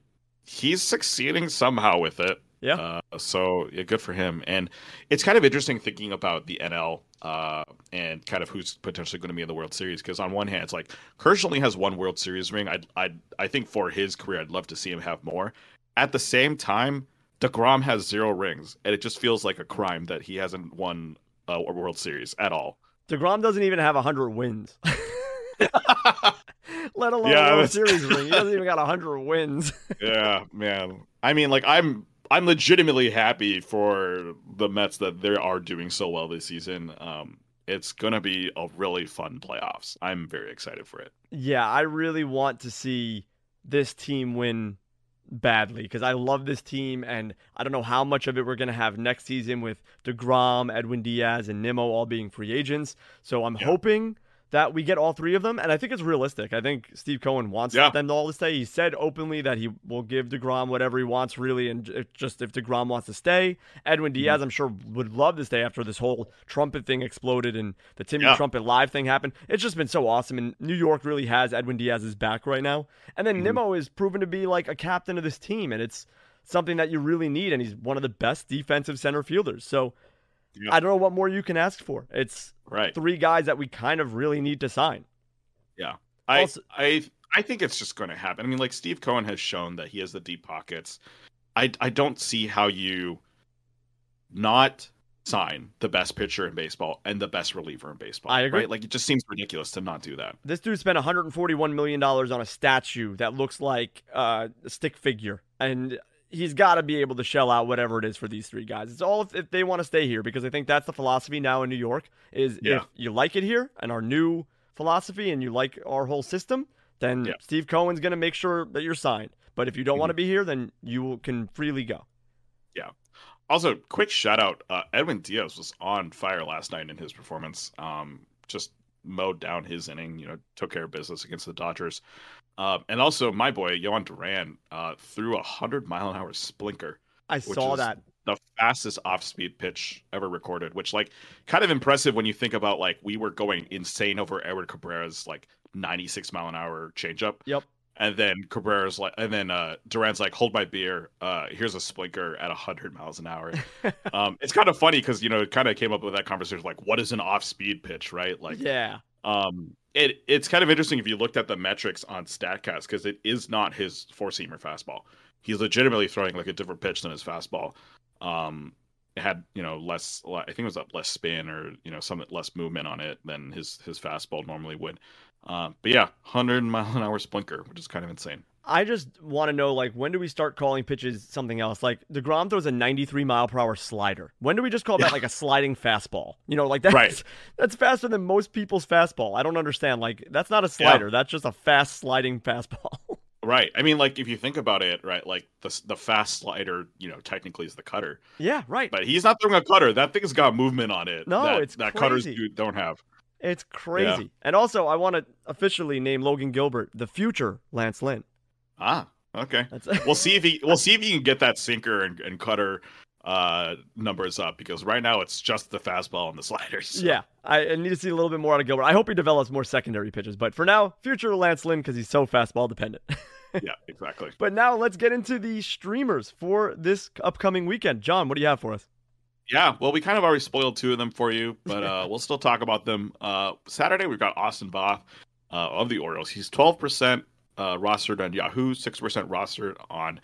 he's succeeding somehow with it.
Yeah.
Uh, so yeah, good for him. And it's kind of interesting thinking about the NL uh, and kind of who's potentially going to be in the World Series. Because on one hand, it's like Kershaw only has one World Series ring. I I I think for his career, I'd love to see him have more. At the same time, Degrom has zero rings, and it just feels like a crime that he hasn't won a World Series at all.
Degrom doesn't even have hundred wins. Let alone yeah, a World Series ring. He doesn't even got hundred wins.
yeah, man. I mean, like I'm I'm legitimately happy for the Mets that they are doing so well this season. Um, it's gonna be a really fun playoffs. I'm very excited for it.
Yeah, I really want to see this team win badly because I love this team and I don't know how much of it we're going to have next season with DeGrom, Edwin Diaz, and Nimmo all being free agents. So I'm yeah. hoping that we get all three of them, and I think it's realistic. I think Steve Cohen wants yeah. them all to stay. He said openly that he will give Degrom whatever he wants, really, and if, just if Degrom wants to stay, Edwin mm-hmm. Diaz, mm-hmm. I'm sure would love to stay after this whole trumpet thing exploded and the Timmy yeah. Trumpet live thing happened. It's just been so awesome, and New York really has Edwin Diaz's back right now. And then mm-hmm. Nimmo is proven to be like a captain of this team, and it's something that you really need, and he's one of the best defensive center fielders. So yeah. I don't know what more you can ask for. It's right. three guys that we kind of really need to sign.
Yeah. I also, I I think it's just going to happen. I mean, like Steve Cohen has shown that he has the deep pockets. I I don't see how you not sign the best pitcher in baseball and the best reliever in baseball. I agree. Right? Like it just seems ridiculous to not do that.
This dude spent 141 million dollars on a statue that looks like uh, a stick figure, and he's got to be able to shell out whatever it is for these three guys. It's all if, if, they want to stay here because I think that's the philosophy now in New York is yeah. if you like it here and our new philosophy and you like our whole system, then yeah. Steve Cohen's going to make sure that you're signed. But if you don't mm-hmm. want to be here, then you can freely go.
Yeah. Also, quick shout out: uh, Edwin Diaz was on fire last night in his performance. Um, just mowed down his inning. You know, took care of business against the Dodgers. Um, and also, my boy Jhoan Duran uh, threw a hundred mile an hour splinker.
I saw that.
The fastest off speed pitch ever recorded, which like kind of impressive when you think about like we were going insane over Edward Cabrera's like 96 mile an hour changeup.
Yep.
And then Cabrera's like, and then uh, Duran's like, hold my beer. Uh, here's a splinker at 100 miles an hour. um, it's kind of funny because, you know, it kind of came up with that conversation like, what is an off speed pitch, right? Like,
yeah.
Um, it it's kind of interesting if you looked at the metrics on Statcast because it is not his four seamer fastball. He's legitimately throwing like a different pitch than his fastball. Um, it had you know less, I think it was less spin or you know some less movement on it than his his fastball normally would. Uh, but yeah, hundred mile an hour splinker, which is kind of insane.
I just want to know, like, when do we start calling pitches something else? Like, DeGrom throws a 93 mile per hour slider. When do we just call that, like, a sliding fastball? You know, like, that's, right. that's faster than most people's fastball. I don't understand. Like, that's not a slider. Yeah. That's just a fast sliding fastball.
right. I mean, like, if you think about it, right, like, the, the fast slider, you know, technically is the cutter.
Yeah, right.
But he's not throwing a cutter. That thing's got movement on it. No, that, it's that crazy. cutters do, don't have.
It's crazy. Yeah. And also, I want to officially name Logan Gilbert the future Lance Lynn.
Ah, okay. we'll see if he we'll see if he can get that sinker and, and cutter uh, numbers up because right now it's just the fastball and the sliders.
So. Yeah, I, I, need to see a little bit more out of Gilbert. I hope he develops more secondary pitches, but for now, future Lance Lynn because he's so fastball dependent.
yeah, exactly.
But now let's get into the streamers for this upcoming weekend. John, what do you have for us?
Yeah, well, we kind of already spoiled two of them for you, but uh, we'll still talk about them. Uh, Saturday, we've got Austin Voth uh, of the Orioles. He's 12% uh, rostered on Yahoo, 6% rostered on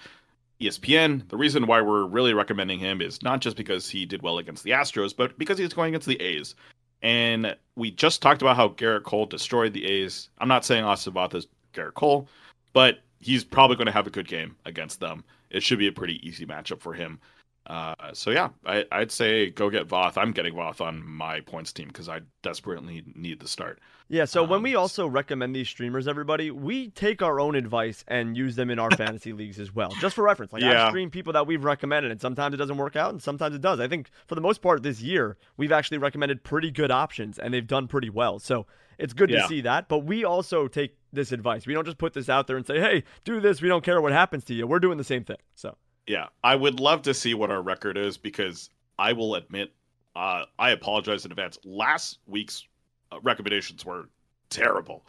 ESPN. The reason why we're really recommending him is not just because he did well against the Astros, but because he's going against the A's. And we just talked about how Gerrit Cole destroyed the A's. I'm not saying Austin Voth is Gerrit Cole, but he's probably going to have a good game against them. It should be a pretty easy matchup for him. Uh, so yeah, I, would say go get Voth. I'm getting Voth on my points team because I desperately need the start.
Yeah. So um, when we also recommend these streamers, everybody, we take our own advice and use them in our fantasy leagues as well, just for reference. Like yeah. I stream people that we've recommended, and sometimes it doesn't work out, and sometimes it does. I think for the most part this year, we've actually recommended pretty good options, and they've done pretty well. So it's good yeah. to see that. But we also take this advice. We don't just put this out there and say, "Hey, do this." We don't care what happens to you. We're doing the same thing. So.
Yeah, I would love to see what our record is because I will admit, uh, I apologize in advance. Last week's uh, recommendations were terrible.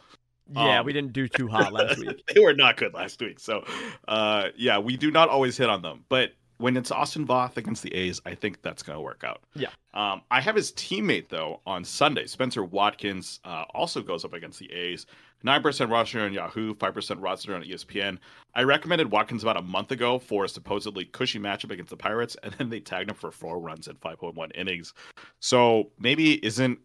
Yeah, um, we didn't do too hot last week.
they were not good last week. So, uh, yeah, we do not always hit on them. But when it's Austin Voth against the A's, I think that's going to work out.
Yeah.
Um, I have his teammate though on Sunday. Spencer Watkins uh, also goes up against the A's. 9% roster on Yahoo, 5% roster on ESPN. I recommended Watkins about a month ago for a supposedly cushy matchup against the Pirates, and then they tagged him for four runs in 5.1 innings. So maybe isn't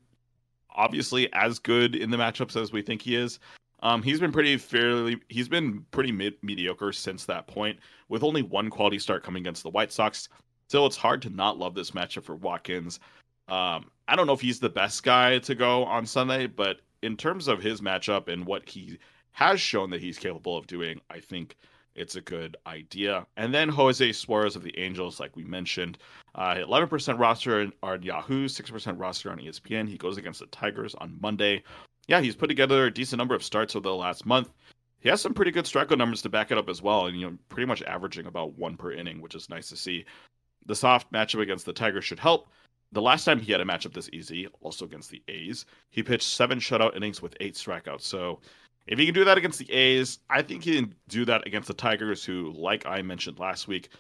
obviously as good in the matchups as we think he is. Um, he's been pretty fairly, he's been pretty mid, mediocre since that point, with only one quality start coming against the White Sox. Still, it's hard to not love this matchup for Watkins. Um, I don't know if he's the best guy to go on Sunday, but in terms of his matchup and what he has shown that he's capable of doing, I think it's a good idea. And then Jose Suarez of the Angels, like we mentioned, uh, 11% roster on Yahoo, 6% roster on ESPN. He goes against the Tigers on Monday. Yeah, he's put together a decent number of starts over the last month. He has some pretty good strikeout numbers to back it up as well, and you know, pretty much averaging about one per inning, which is nice to see. The soft matchup against the Tigers should help. The last time he had a matchup this easy, also against the A's, he pitched seven shutout innings with eight strikeouts. So if he can do that against the A's, I think he can do that against the Tigers, who, like I mentioned last week,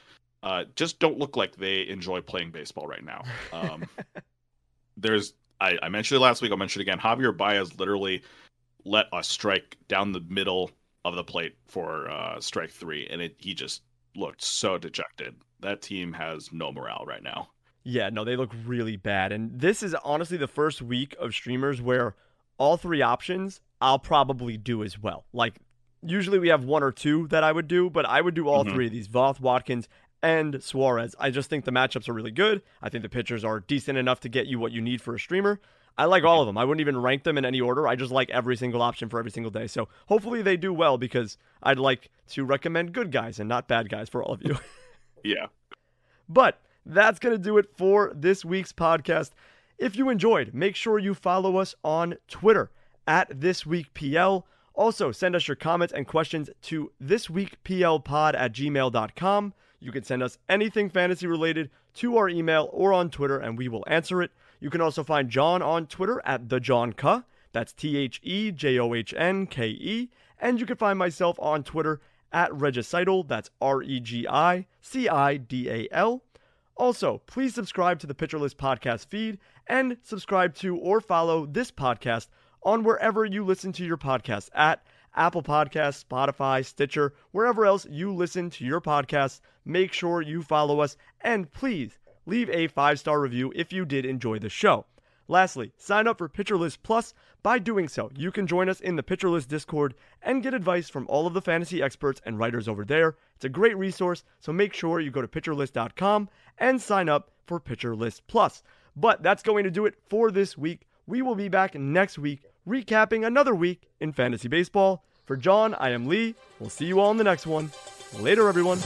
uh, just don't look like they enjoy playing baseball right now. Um, there's, I, I, mentioned it last week. I'll mention it again. Javier Baez literally let a strike down the middle of the plate for uh, strike three, and it he just looked so dejected. That team has no morale right now.
Yeah, no, they look really bad. And this is honestly the first week of streamers where all three options I'll probably do as well. Like usually we have one or two that I would do, but I would do all mm-hmm. three of these Voth, Watkins, and Suarez. I just think the matchups are really good. I think the pitchers are decent enough to get you what you need for a streamer. I like all of them. I wouldn't even rank them in any order. I just like every single option for every single day. So hopefully they do well because I'd like to recommend good guys and not bad guys for all of you.
yeah.
But that's going to do it for this week's podcast. If you enjoyed, make sure you follow us on Twitter at This Week PL. Also, send us your comments and questions to thisweekplpod at gmail.com. You can send us anything fantasy related to our email or on Twitter, and we will answer it. You can also find John on Twitter at the John Ke. That's T H E J O H N K E. And you can find myself on Twitter at Regicidal. That's R E G I C I D A L. Also, please subscribe to the Pitcher List podcast feed and subscribe to or follow this podcast on wherever you listen to your podcasts at Apple Podcasts, Spotify, Stitcher, wherever else you listen to your podcasts. Make sure you follow us and please leave a five star review if you did enjoy the show. Lastly, sign up for Pitcher List Plus. By doing so, you can join us in the Pitcher List Discord and get advice from all of the fantasy experts and writers over there. It's a great resource, so make sure you go to pitcherlist.com and sign up for Pitcher List Plus. But that's going to do it for this week. We will be back next week recapping another week in fantasy baseball. For John, I am Lee. We'll see you all in the next one. Later, everyone.